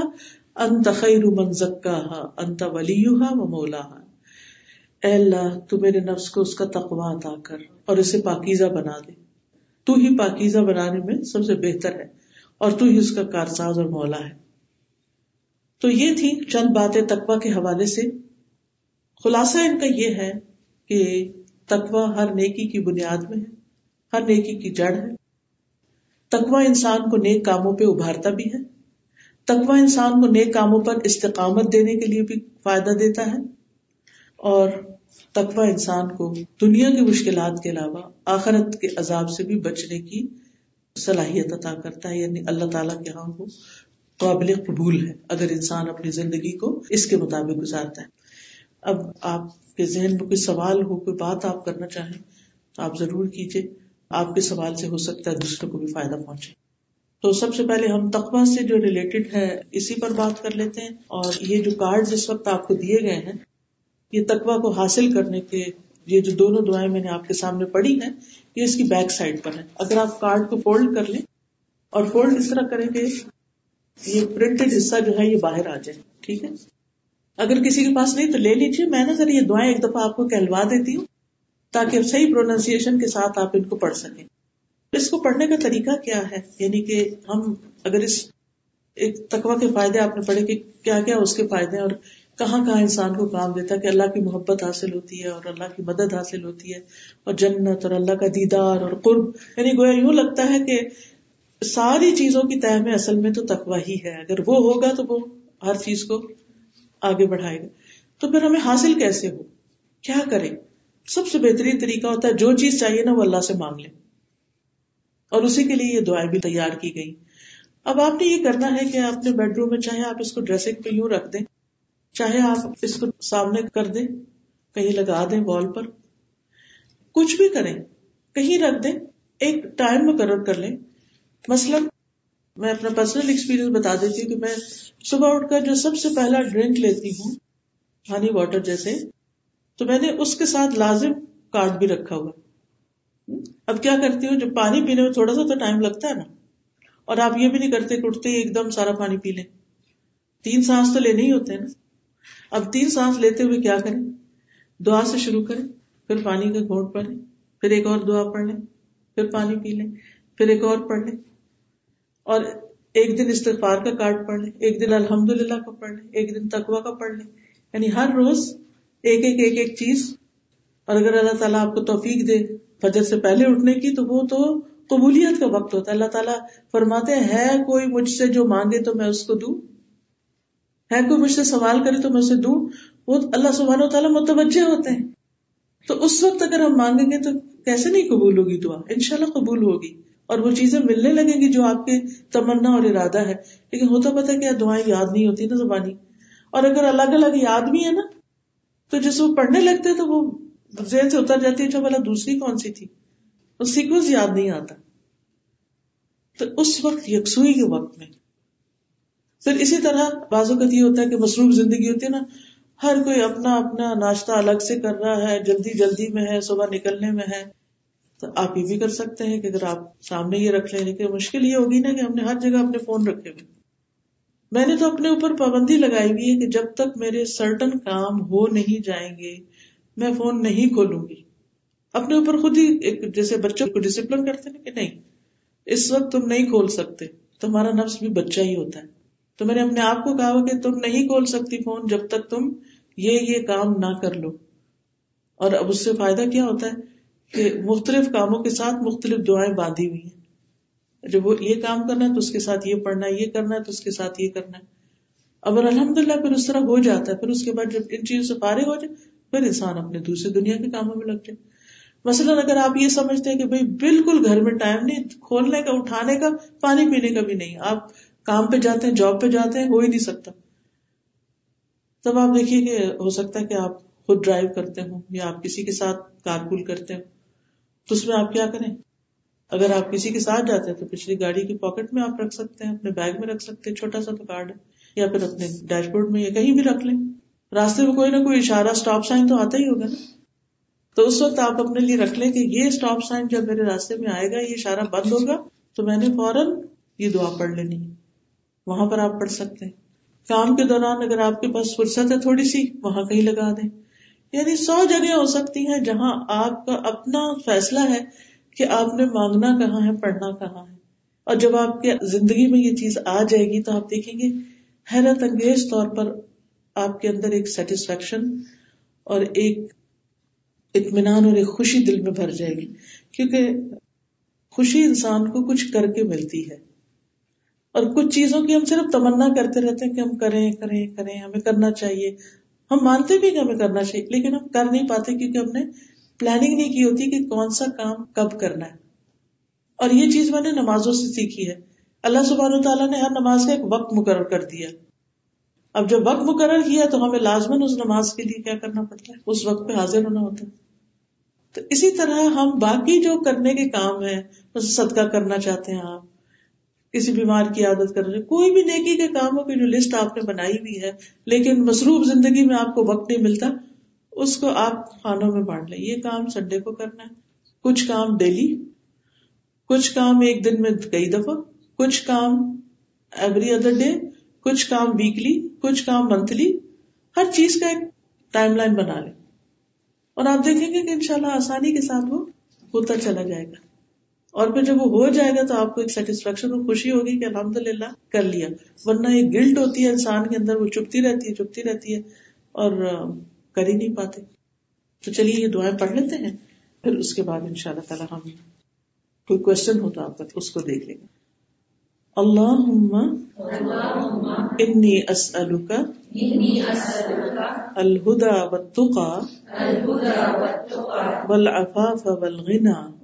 انت خیر من زکاہا، انت ولیہا و مولاہا۔ اے اللہ، تو میرے نفس کو اس کا تقوا عطا کر اور اسے پاکیزہ بنا دے۔ تو ہی پاکیزہ بنانے میں سب سے بہتر ہے اور تو ہی اس کا کارساز اور مولا ہے۔ تو یہ تھی چند باتیں تقوا کے حوالے سے۔ خلاصہ ان کا یہ ہے کہ تقوا ہر نیکی کی بنیاد میں ہے، ہر نیکی کی جڑ ہے۔ تقوا انسان کو نیک کاموں پہ ابھارتا بھی ہے۔ تقوا انسان کو نیک کاموں پر استقامت دینے کے لیے بھی فائدہ دیتا ہے۔ اور تقوا انسان کو دنیا کی مشکلات کے علاوہ آخرت کے عذاب سے بھی بچنے کی صلاحیت عطا کرتا ہے یعنی اللہ تعالیٰ کے ہاں وہ۔ قابل قبول ہے اگر انسان اپنی زندگی کو اس کے مطابق گزارتا ہے۔ اب آپ کے ذہن میں کوئی سوال ہو، کوئی بات آپ کرنا چاہیں تو آپ ضرور کیجیے آپ کے سوال سے ہو سکتا ہے دوسروں کو بھی فائدہ پہنچے۔ تو سب سے پہلے ہم تقوا سے جو ریلیٹڈ ہے، اسی پر بات کر لیتے ہیں۔ اور یہ جو کارڈ جس وقت آپ کو دیے گئے ہیں، یہ تقوا کو حاصل کرنے کے یہ جو دونوں دعائیں میں نے آپ کے سامنے پڑھی ہیں، یہ اس کی بیک سائڈ پر ہے اگر آپ کارڈ کو فولڈ کر لیں اور فولڈ اس طرح کریں کہ یہ پرنٹڈ حصہ جو ہے یہ باہر آ جائے، ٹھیک ہے؟ اگر کسی کے پاس نہیں تو لے لیجیے میں نا ذرا یہ دعائیں ایک دفعہ آپ کو کہلوا دیتی ہوں تاکہ صحیح پروننسیشن کے ساتھ آپ ان کو پڑھ سکیں۔ اس کو پڑھنے کا طریقہ کیا ہے؟ یعنی کہ ہم اگر اس ایک تقوا کے فائدے آپ نے پڑھے کہ کیا کیا اس کے فائدے اور کہاں کہاں انسان کو کام دیتا ہے کہ اللہ کی محبت حاصل ہوتی ہے اور اللہ کی مدد حاصل ہوتی ہے اور جنت اور اللہ کا دیدار اور قرب یعنی گویا یوں لگتا ہے کہ ساری چیزوں کی تہ میں اصل میں تو تقوا ہی ہے۔ اگر وہ ہوگا تو وہ ہر چیز کو آگے بڑھائے گا۔ تو پھر ہمیں حاصل کیسے ہو؟ کیا کرے سب سے بہترین طریقہ ہوتا ہے جو چیز چاہیے نا وہ اللہ سے مانگ لیں۔ اور اسی کے لیے یہ دعائیں بھی تیار کی گئی اب آپ نے یہ کرنا ہے کہ اپنے بیڈ روم میں چاہے آپ اس کو ڈریسنگ پہ یوں رکھ دیں، چاہے آپ اس کو سامنے کر دیں، کہیں لگا دیں وال پر۔ کچھ بھی کریں، کہیں رکھ دیں، ایک ٹائم مقرر کر لیں۔ مثلاً میں اپنا پرسنل ایکسپیرینس بتا دیتی ہوں کہ میں صبح اٹھ کر جو سب سے پہلا ڈرنک لیتی ہوں ہنی واٹر جیسے، تو میں نے اس کے ساتھ لازم کارڈ بھی رکھا ہوا۔ اب کیا کرتی ہوں؟ جب پانی پینے میں تھوڑا سا تو ٹائم لگتا ہے نا۔ اور آپ یہ بھی نہیں کرتے کہ اٹھتے ہی ایک دم سارا پانی پی لیں۔ تین سانس تو لینے ہی ہوتے ہیں نا۔ اب تین سانس لیتے ہوئے کیا کریں؟ دعا سے شروع کریں، پھر پانی کا گھونٹ پڑھیں، پھر ایک اور دعا پڑھ لیں پھر پانی پی لیں، پھر ایک اور پڑھ لیں اور ایک دن استغفار کا کارڈ پڑھ لیں، ایک دن الحمد للہ کا پڑھ لیں، ایک دن تقوا کا پڑھ لیں۔ یعنی ہر روز ایک ایک ایک ایک چیز۔ اور اگر اللہ تعالیٰ آپ کو توفیق دے فجر سے پہلے اٹھنے کی، تو وہ تو قبولیت کا وقت ہوتا ہے۔ اللہ تعالیٰ فرماتے ہے کوئی مجھ سے جو مانگے تو میں اس کو دوں؟ ہے کوئی مجھ سے سوال کرے تو میں اسے دوں؟ وہ اللہ سبحانہ و تعالیٰ متوجہ ہوتے ہیں۔ تو اس وقت اگر ہم مانگیں گے تو کیسے نہیں قبول ہوگی دعا؟ انشاءاللہ قبول ہوگی۔ اور وہ چیزیں ملنے لگیں گی جو آپ کے تمنا اور ارادہ ہے۔ لیکن ہوتا پتا کیا دعائیں یاد نہیں ہوتی نا زبانی۔ اور اگر الگ الگ یاد بھی ہے نا، تو جس وہ پڑھنے لگتے تو وہ ذہن سے اتر جاتی ہے اچھا جو بلا دوسری کون سی تھی؟ وہ سیکوینس یاد نہیں آتا۔ تو اس وقت یکسوئی کے وقت میں۔ پھر اسی طرح بازو کا یہ ہوتا ہے کہ مصروف زندگی ہوتی ہے نا، ہر کوئی اپنا اپنا ناشتہ الگ سے کر رہا ہے، جلدی جلدی میں ہے، صبح نکلنے میں ہے۔ تو آپ یہ بھی کر سکتے ہیں کہ اگر آپ سامنے یہ رکھ لیں، لیکن مشکل یہ ہوگی نا کہ ہم نے ہر جگہ اپنے فون رکھے ہوئے۔ میں نے تو اپنے اوپر پابندی لگائی ہوئی ہے کہ جب تک میرے سرٹن کام ہو نہیں جائیں گے، میں فون نہیں کھولوں گی۔ اپنے اوپر خود ہی ایک جیسے بچوں کو ڈسپلن کرتے نا کہ نہیں، اس وقت تم نہیں کھول سکتے۔ تمہارا نفس بھی بچہ ہی ہوتا ہے۔ تو میں نے اپنے آپ کو کہا کہ تم نہیں کھول سکتی فون جب تک تم یہ یہ کام نہ کر لو۔ اور اب اس سے فائدہ کیا ہوتا ہے؟ کہ مختلف کاموں کے ساتھ مختلف دعائیں باندھی ہوئی ہیں۔ جب وہ یہ کام کرنا ہے تو اس کے ساتھ یہ پڑھنا ہے، یہ کرنا ہے تو اس کے ساتھ یہ کرنا ہے۔ اب الحمد للہ پھر اس طرح ہو جاتا ہے، پھر اس کے بعد جب ان چیزوں سے فارغ ہو جائے، پھر انسان اپنے دوسرے دنیا کے کاموں میں لگ جائے۔ مثلاً اگر آپ یہ سمجھتے ہیں کہ بھائی بالکل گھر میں ٹائم نہیں، کھولنے کا، اٹھانے کا، پانی پینے کا بھی نہیں۔ آپ کام پہ جاتے ہیں، جاب پہ جاتے ہیں، ہو ہی نہیں سکتا۔ تب آپ دیکھیے کہ ہو سکتا ہے کہ آپ خود ڈرائیو کرتے ہوں یا آپ کسی کے ساتھ کارپول کرتے ہوں۔ تو اس میں آپ کیا کریں؟ اگر آپ کسی کے ساتھ جاتے ہیں تو پچھلی گاڑی کی پاکٹ میں آپ رکھ سکتے ہیں، اپنے بیگ میں رکھ سکتے ہیں، چھوٹا سا تو کارڈ ہے، یا پھر اپنے ڈیش بورڈ میں یا کہیں بھی رکھ لیں۔ راستے میں کوئی نہ کوئی اشارہ اسٹاپ سائن تو آتا ہی ہوگا نا۔ تو اس وقت آپ اپنے لیے رکھ لیں کہ یہ اسٹاپ سائن جب میرے راستے میں آئے گا، یہ اشارہ بند ہوگا، تو میں نے فوراً یہ دعا پڑھ لینی ہے۔ وہاں پر آپ پڑھ سکتے ہیں۔ کام کے دوران اگر آپ کے پاس فرصت ہے تھوڑی سی، وہاں کہیں لگا دیں۔ یعنی سو جگہ ہو سکتی ہیں جہاں آپ کا اپنا فیصلہ ہے کہ آپ نے مانگنا کہاں ہے، پڑھنا کہاں ہے۔ اور جب آپ کی زندگی میں یہ چیز آ جائے گی تو آپ دیکھیں گے، حیرت انگیز طور پر آپ کے اندر ایک سیٹسفیکشن اور ایک اطمینان اور ایک خوشی دل میں بھر جائے گی۔ کیونکہ خوشی انسان کو کچھ کر کے ملتی ہے۔ اور کچھ چیزوں کی ہم صرف تمنا کرتے رہتے ہیں کہ ہم کریں کریں کریں، ہمیں کرنا چاہیے۔ ہم مانتے بھی کہ ہمیں کرنا چاہیے، لیکن ہم کر نہیں پاتے کیونکہ ہم نے پلاننگ نہیں کی ہوتی کہ کون سا کام کب کرنا ہے۔ اور یہ چیز میں نے نمازوں سے سیکھی ہے۔ اللہ سبحانہ تعالیٰ نے ہر نماز کا ایک وقت مقرر کر دیا۔ اب جب وقت مقرر کیا تو ہمیں لازمن اس نماز کے لیے کیا کرنا پڑتا ہے؟ اس وقت پہ حاضر ہونا ہوتا ہے۔ تو اسی طرح ہم باقی جو کرنے کے کام ہیں صدقہ کرنا چاہتے ہیں آپ کسی بیمار کی عادت کر رہے کوئی بھی نیکی کے کاموں کی جو لسٹ آپ نے بنائی ہوئی ہے، لیکن مصروف زندگی میں آپ کو وقت نہیں ملتا، اس کو آپ خانوں میں بانٹ لیں۔ یہ کام سنڈے کو کرنا ہے۔ کچھ کام ڈیلی کچھ کام ایک دن میں کئی دفعہ، کچھ کام ایوری ادر ڈے کچھ کام ویکلی کچھ کام منتھلی ہر چیز کا ایک ٹائم لائن بنا لیں۔ اور آپ دیکھیں گے کہ انشاءاللہ آسانی کے ساتھ وہ ہوتا چلا جائے گا۔ اور پھر جب وہ ہو جائے گا تو آپ کو ایک سیٹسفیکشن اور خوشی ہوگی کہ الحمد للہ کر لیا۔ ورنہ ایک گلٹ ہوتی ہے انسان کے اندر، وہ چپتی رہتی ہے، چپتی رہتی ہے اور کر ہی نہیں پاتے۔ تو چلیے، یہ دعائیں پڑھ لیتے ہیں۔ پھر اس کے بعد ان شاء اللہ تعالیٰ ہم کوئی کوشچن ہوتا آپ کا اس کو دیکھ لیں گے۔ اللہ انی اسألک الہدا والتقا والعفاف والغنى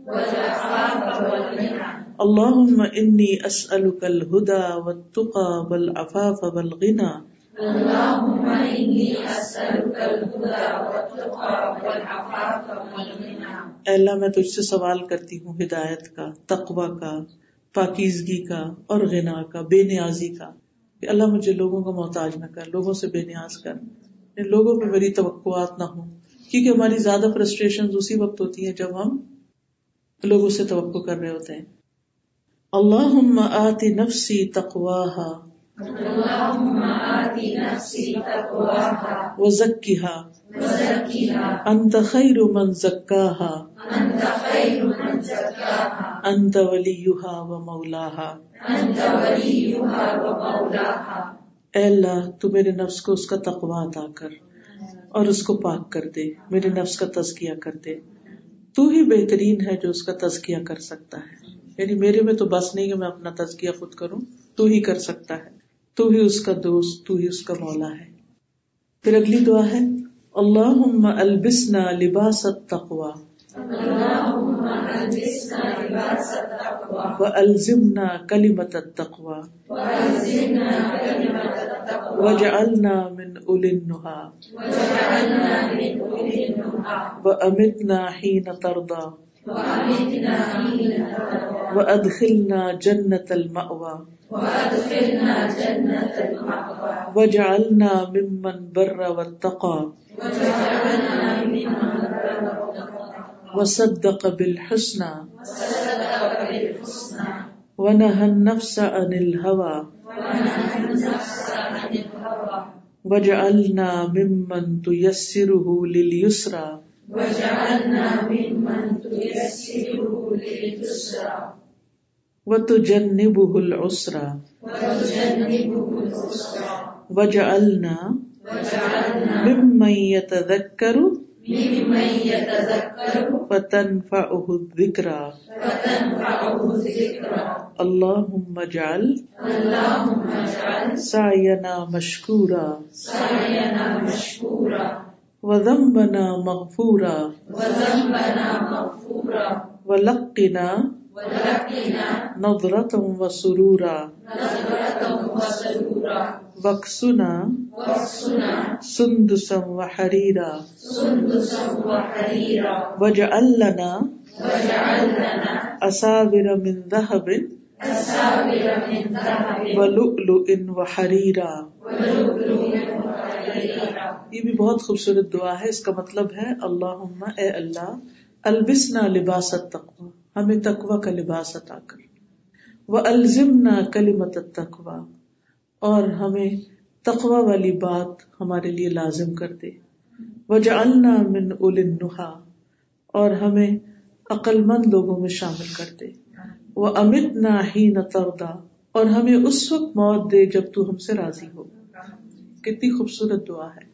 اللهم انی اسألک الہدا والتقا والعفاف والغنى اللهم انی اسألک الہدا والتقا والعفاف والغنى اللہ میں تجھ سے سوال کرتی ہوں ہدایت کا تقوی کا پاکیزگی کا اور غنا کا بے نیازی کا۔ کہ اللہ مجھے لوگوں کا محتاج نہ کر لوگوں سے بے نیاز کر۔ لوگوں پہ میری توقعات نہ ہو کیونکہ ہماری زیادہ فرسٹریشن اسی وقت ہوتی ہیں جب ہم لوگوں سے توقع کر رہے ہوتے ہیں۔ اللہ آتی نفسی تقواہا۔ وزکیہا۔ انت خیر من زکاہا۔ انت ولیہا و مولاہا۔ اے اللہ تو میرے نفس کو اس کا تقوی عطا کر اور اس کو پاک کر دے میرے نفس کا تزکیہ کر دے۔ تو ہی بہترین ہے جو اس کا تزکیہ کر سکتا ہے۔ یعنی میرے میں تو بس نہیں کہ میں اپنا تزکیہ خود کروں۔ تو ہی کر سکتا ہے۔ تو ہی اس کا دوست، تو ہی اس کا مولا ہے۔ پھر اگلی دعا ہے اللہ البسنا لباس التقوی۔ وألزمنا كلمة التقوى. وجعلنا من أولي النهى وأمتنا حين ترضى. وأدخلنا جنة المأوى. وجعلنا ممن بر واتقى. وصدق بالحسنى. ونهى النفس عن الهوى. وجعلنا ممن تيسره لليسرى. وتجنبه العسرى. وجعلنا ممن يتذكر فتنفعه الذكرى اللهم اجعل سعينا مشكورا وذنبنا مغفورا. ولقنا نظرة وسرورا. وقسنا سندسا وحريرا وجعل لنا أساور من ذهب ولؤلؤ یہ بھی بہت خوبصورت دعا ہے۔ اس کا مطلب ہے اللہ اے اللہ البسنا لباس تقوا ہمیں تقوا کا لباس عطا کر۔ وہ الزمنا کلمت تقوا اور ہمیں تقوا والی بات ہمارے لیے لازم کر دے۔ وجعلنا من اول النہا اور ہمیں عقل مند لوگوں میں شامل کر دے۔ وہ امت نہ ہی نہ تردا اور ہمیں اس وقت موت دے جب تو ہم سے راضی ہو۔ کتنی خوبصورت دعا ہے۔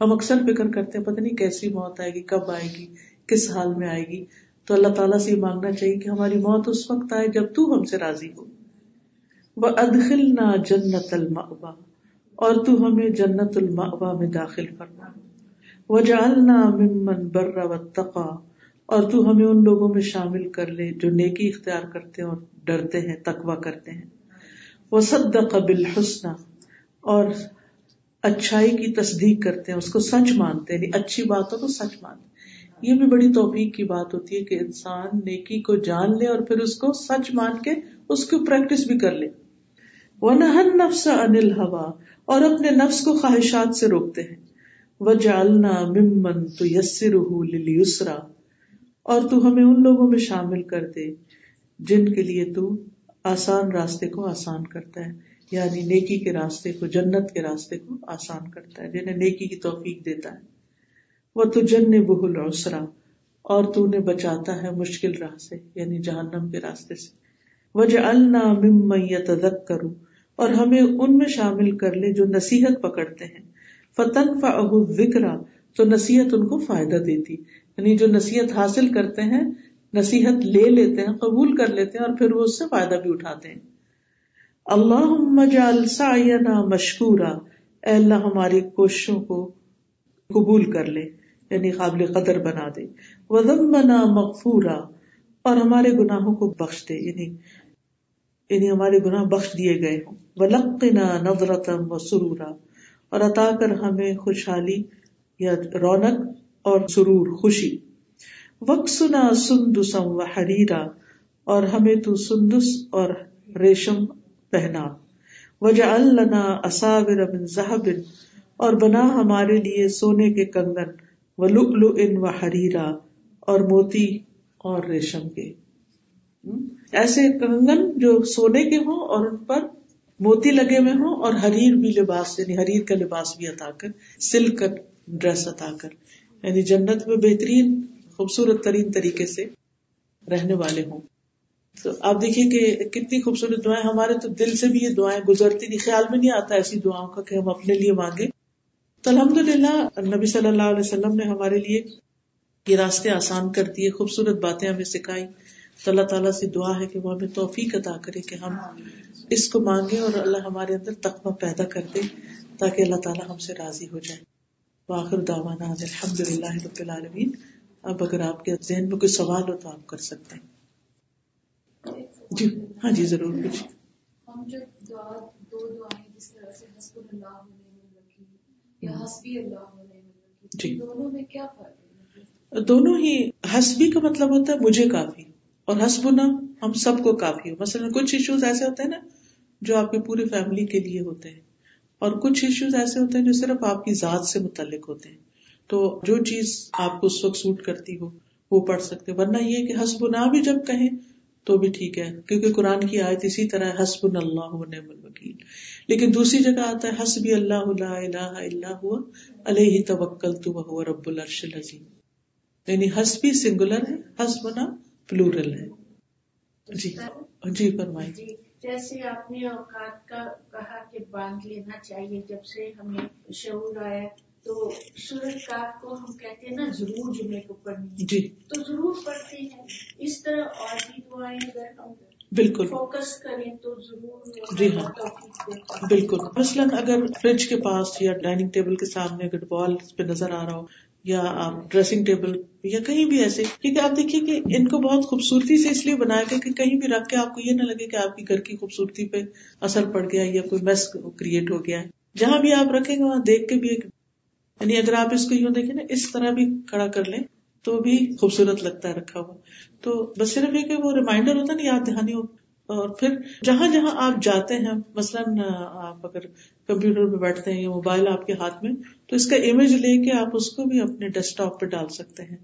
ہم اکثر فکر کرتے ہیں، پتہ نہیں کیسی موت آئے گی، کب آئے گی، کس حال میں آئے گی۔ تو اللہ تعالیٰ سے یہ مانگنا چاہیے کہ ہماری موت اس وقت آئے جب تو ہم سے راضی ہو۔ وہ ادخل نہ جنت المعوا اور تو ہمیں جنت المعوا میں داخل کرنا وہ جالنا ممن بر و تقا اور تو ہمیں ان لوگوں میں شامل کر لے جو نیکی اختیار کرتے ہیں اور ڈرتے ہیں تقوا کرتے ہیں۔ وہ صد قبل اور اچھائی کی تصدیق کرتے ہیں، اس کو سچ مانتے ہیں، اچھی باتوں کو سچ مانتے یہ بھی بڑی توفیق کی بات ہوتی ہے کہ انسان نیکی کو جان لے اور پھر اس کو سچ مان کے اس کو پریکٹس بھی کر لے۔ وہ نفس انل ہوا اور اپنے نفس کو خواہشات سے روکتے ہیں۔ وجعلنا ممن تيسره اور تو ہمیں ان لوگوں میں شامل کر دے، جن کے لیے تو آسان راستے کو آسان کرتا ہے۔ یعنی نیکی کے راستے کو، جنت کے راستے کو آسان کرتا ہے، جنہیں نیکی کی توفیق دیتا ہے۔ وہ تو جن بہل اوسرا اور تو نے بچاتا ہے مشکل راہ سے یعنی جہنم کے راستے سے۔ وجہ اللہ ممت کروں اور ہمیں ان میں شامل کر لے جو نصیحت پکڑتے ہیں۔ فتن فکرا تو نصیحت ان کو فائدہ دیتی۔ یعنی جو نصیحت حاصل کرتے ہیں، نصیحت لے لیتے ہیں، قبول کر لیتے ہیں اور پھر وہ اس سے فائدہ بھی اٹھاتے ہیں۔ اللہ مشکورا، اے اللہ ہماری کوششوں کو قبول کر لے یعنی قابل قدر بنا دے۔ وزم بنا مغفورا، اور ہمارے گناہوں کو بخش دے یعنی یعنی ہمارے گناہ بخش دیے گئے ہوں۔ ولقنا نظرتم و سرورا اور عطا کر ہمیں خوشحالی یا رونق اور سرور، خوشی۔ وقسنا سندسم و حریرا اور ہمیں تو سندس اور ریشم پہنا۔ وجہ اصابر من ذهب اور بنا ہمارے لیے سونے کے کنگن و ان و حریرا اور موتی اور ریشم کے۔ ایسے کنگن جو سونے کے ہوں اور ان پر موتی لگے ہوئے ہوں اور حریر بھی لباس یعنی حریر کا لباس بھی عطا کر سلک ڈریس عطا کر یعنی جنت میں بہترین، خوبصورت ترین طریقے سے رہنے والے ہوں۔ تو آپ دیکھیے کہ کتنی خوبصورت دعائیں، ہمارے تو دل سے بھی یہ دعائیں گزرتی نہیں، خیال میں نہیں آتا ایسی دعاؤں کا کہ ہم اپنے لیے مانگے تو الحمد للہ نبی صلی اللہ علیہ وسلم نے ہمارے لیے یہ راستے آسان کر دیے، خوبصورت باتیں ہمیں سکھائی۔ تو اللہ تعالیٰ سے دعا ہے کہ وہ ہمیں توفیق عطا کرے کہ ہم اس کو مانگے اور اللہ ہمارے اندر تقوی پیدا کر دے تاکہ اللہ تعالیٰ ہم سے راضی ہو جائے۔ واخر دعوانا الحمد للہ رب العالمین۔ اب اگر آپ کے ذہن میں کوئی سوال ہو تو آپ کر سکتے ہیں۔ جی ہاں جی ضرور کچھ۔ ہم جو دعا دو دعائیں جس طرح سے حسب اللہ یا حسبی اللہ جی۔ دونوں میں کیا فرق ہے؟ دونوں ہی حسبی کا مطلب ہوتا ہے مجھے کافی۔ اور حسبنا، ہم سب کو کافی ہو مثلا کچھ ایشوز ایسے ہوتے ہیں نا جو آپ کے پوری فیملی کے لیے ہوتے ہیں۔ اور کچھ ایشوز ایسے ہوتے ہیں جو صرف آپ کی ذات سے متعلق ہوتے ہیں۔ تو جو چیز آپ کو اس وقت سوٹ کرتی ہو، وہ پڑھ سکتے ورنہ یہ کہ حسب نہ بھی جب کہیں تو بھی ٹھیک ہے۔ کیونکہ قرآن کی آیت اسی طرح حسب اللہ نعم الوکیل۔ لیکن دوسری جگہ آتا ہے حسب اللہ لا الہ الا ہوا، علیہ توکل تو رب العرش العظیم۔ یعنی حسبی سنگولر ہے، حسبنا پلورل ہے۔ جی جی فرمائیں جی جیسے آپ نے اوقات کا کہا کہ باندھ لینا چاہیے جب سے ہمیں شعور آیا تو سورج کاف کو ہم کہتے ہیں نا ضرور جمعے کو پڑھنی جی۔ تو ضرور پڑھتے ہیں۔ اس طرح اور بھی دعائیں اگر ہم بالکل۔ فوکس کریں تو ضرور جی ہاں۔ بالکل۔ مثلاً اگر فریج کے پاس یا ڈائننگ ٹیبل کے سامنے اگر بال پہ نظر آ رہا ہو یا آپ ڈریسنگ ٹیبل یا کہیں بھی ایسے، کیونکہ آپ دیکھیے کہ ان کو بہت خوبصورتی سے اس لیے بنایا گیا کہ کہیں بھی رکھ کے آپ کو یہ نہ لگے کہ آپ کی گھر کی خوبصورتی پہ اثر پڑ گیا یا کوئی میس کریٹ ہو گیا۔ ہے جہاں بھی آپ رکھیں گے، وہاں دیکھ کے بھی ایک یعنی اگر آپ اس کو یوں دیکھیں نا، اس طرح بھی کھڑا کر لیں تو بھی خوبصورت لگتا ہے رکھا ہوا۔ تو بس صرف یہ کہ وہ ریمائنڈر ہوتا ہے نا، یاد دہانی ہو اور پھر جہاں جہاں آپ جاتے ہیں مثلاً آپ اگر کمپیوٹر پہ بیٹھتے ہیں یا موبائل آپ کے ہاتھ میں تو اس کا امیج لے کے آپ اس کو بھی اپنے ڈیسک ٹاپ پہ ڈال سکتے ہیں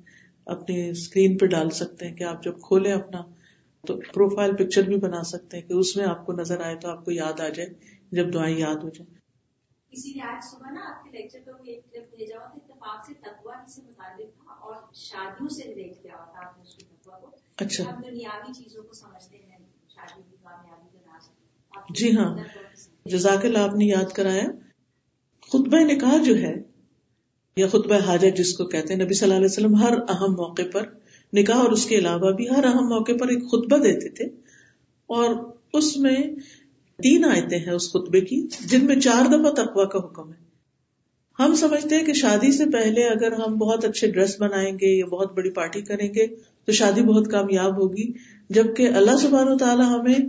اپنی اسکرین پہ ڈال سکتے ہیں کہ آپ جب کھولیں اپنا تو پروفائل پکچر بھی بنا سکتے ہیں کہ اس میں آپ کو نظر آئے تو آپ کو یاد آ جائے جب دعائیں یاد ہو جائیں۔ اسی لیے آج صبح نا آپ کے لیکچر ایک کلپ بھیجا ہوا تھا اتفاق سے تقوا سے متعلق تھا اور شادیوں سے ریلیٹ کیا ہوا تھا آپ نے اس کی تقوا کو۔ اچھا۔ ہم دنیاوی چیزوں کو سمجھتے ہیں۔ جی ہاں۔ جزاک اللہ، آپ نے یاد کرایا؟ خطبہ نکاح جو ہے، یا خطبہ حاجت جس کو کہتے ہیں، نبی صلی اللہ علیہ وسلم ہر اہم موقع پر نکاح اور اس کے علاوہ بھی ہر اہم موقع پر ایک خطبہ دیتے تھے۔ اور اس میں تین آیتیں ہیں اس خطبے کی، جن میں چار دفعہ تقوا کا حکم ہے۔ ہم سمجھتے ہیں کہ شادی سے پہلے اگر ہم بہت اچھے ڈریس بنائیں گے یا بہت بڑی پارٹی کریں گے، تو شادی بہت کامیاب ہوگی۔ جبکہ اللہ سبحانہ و تعالیٰ ہمیں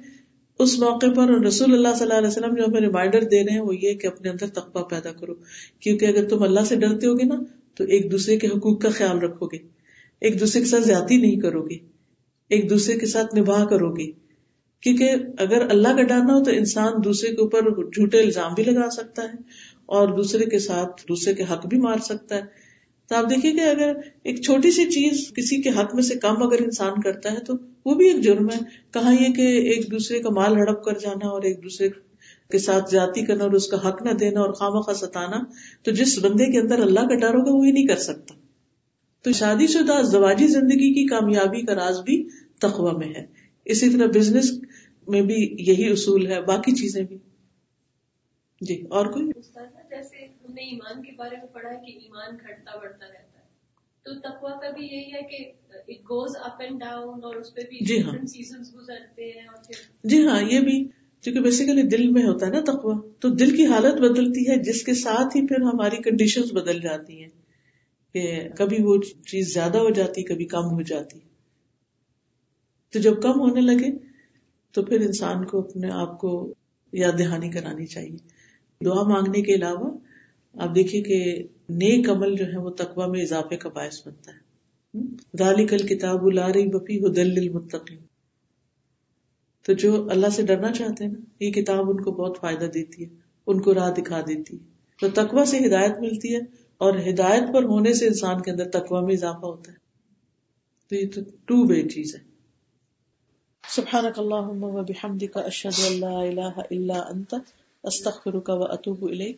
اس موقع پر رسول اللہ صلی اللہ علیہ وسلم جو ہمیں ریمائنڈر دے رہے ہیں وہ یہ کہ اپنے اندر تقوا پیدا کرو۔ کیونکہ اگر تم اللہ سے ڈرتے ہوگے نا، تو ایک دوسرے کے حقوق کا خیال رکھو گے۔ ایک دوسرے کے ساتھ زیادتی نہیں کرو گے۔ ایک دوسرے کے ساتھ نباہ کرو گے۔ کیونکہ اگر اللہ کا ڈرنا ہو تو انسان دوسرے کے اوپر جھوٹے الزام بھی لگا سکتا ہے اور دوسرے کے ساتھ دوسرے کے حق بھی مار سکتا ہے۔ تو آپ دیکھیے کہ اگر ایک چھوٹی سی چیز کسی کے حق میں سے کم اگر انسان کرتا ہے تو وہ بھی ایک جرم ہے۔ کہاں یہ کہ ایک دوسرے کا مال ہڑپ کر جانا اور ایک دوسرے کے ساتھ جاتی کرنا اور اس کا حق نہ دینا اور خواہ مخواہ ستانا، تو جس بندے کے اندر اللہ کا ڈر ہوگا وہ یہ نہیں کر سکتا۔ تو شادی شدہ زواجی زندگی کی کامیابی کا راز بھی تخوا میں ہے۔ اسی طرح بزنس میں بھی یہی اصول ہے، باقی چیزیں بھی۔ جی اور کوئی؟ جیسے ہم نے ایمان کے بارے میں پڑھا کہ ایمان گھٹتا بڑھتا رہتا ہے۔ تو تقوا کا بھی یہی ہے کہ it goes up and down اور اس پہ بھی جی ہاں۔ سیزنز گزرتے ہیں اور جی ہاں یہ بھی کیونکہ بیسیکلی دل میں ہوتا ہے نا تقوا تو دل کی حالت بدلتی ہے جس کے ساتھ ہی پھر ہماری کنڈیشن بدل جاتی ہیں کہ کبھی وہ چیز زیادہ ہو جاتی کبھی کم ہو جاتی۔ تو جب کم ہونے لگے تو پھر انسان کو اپنے آپ کو یاد دہانی کرانی چاہیے۔ دعا مانگنے کے علاوہ آپ دیکھیے کہ نیک عمل جو ہے وہ تقوا میں اضافے کا باعث بنتا ہے۔ دالی کل کتاب الاری بفی ہو دل تو جو اللہ سے ڈرنا چاہتے ہیں نا، یہ کتاب ان کو بہت فائدہ دیتی ہے، ان کو راہ دکھا دیتی ہے۔ تو تقوا سے ہدایت ملتی ہے اور ہدایت پر ہونے سے انسان کے اندر تقوا میں اضافہ ہوتا ہے۔ تو یہ تو ٹو وے چیز ہے۔ سبحانك اللهم وبحمدك اشهد ان لا اله الا انت استغفرك واتوب اليك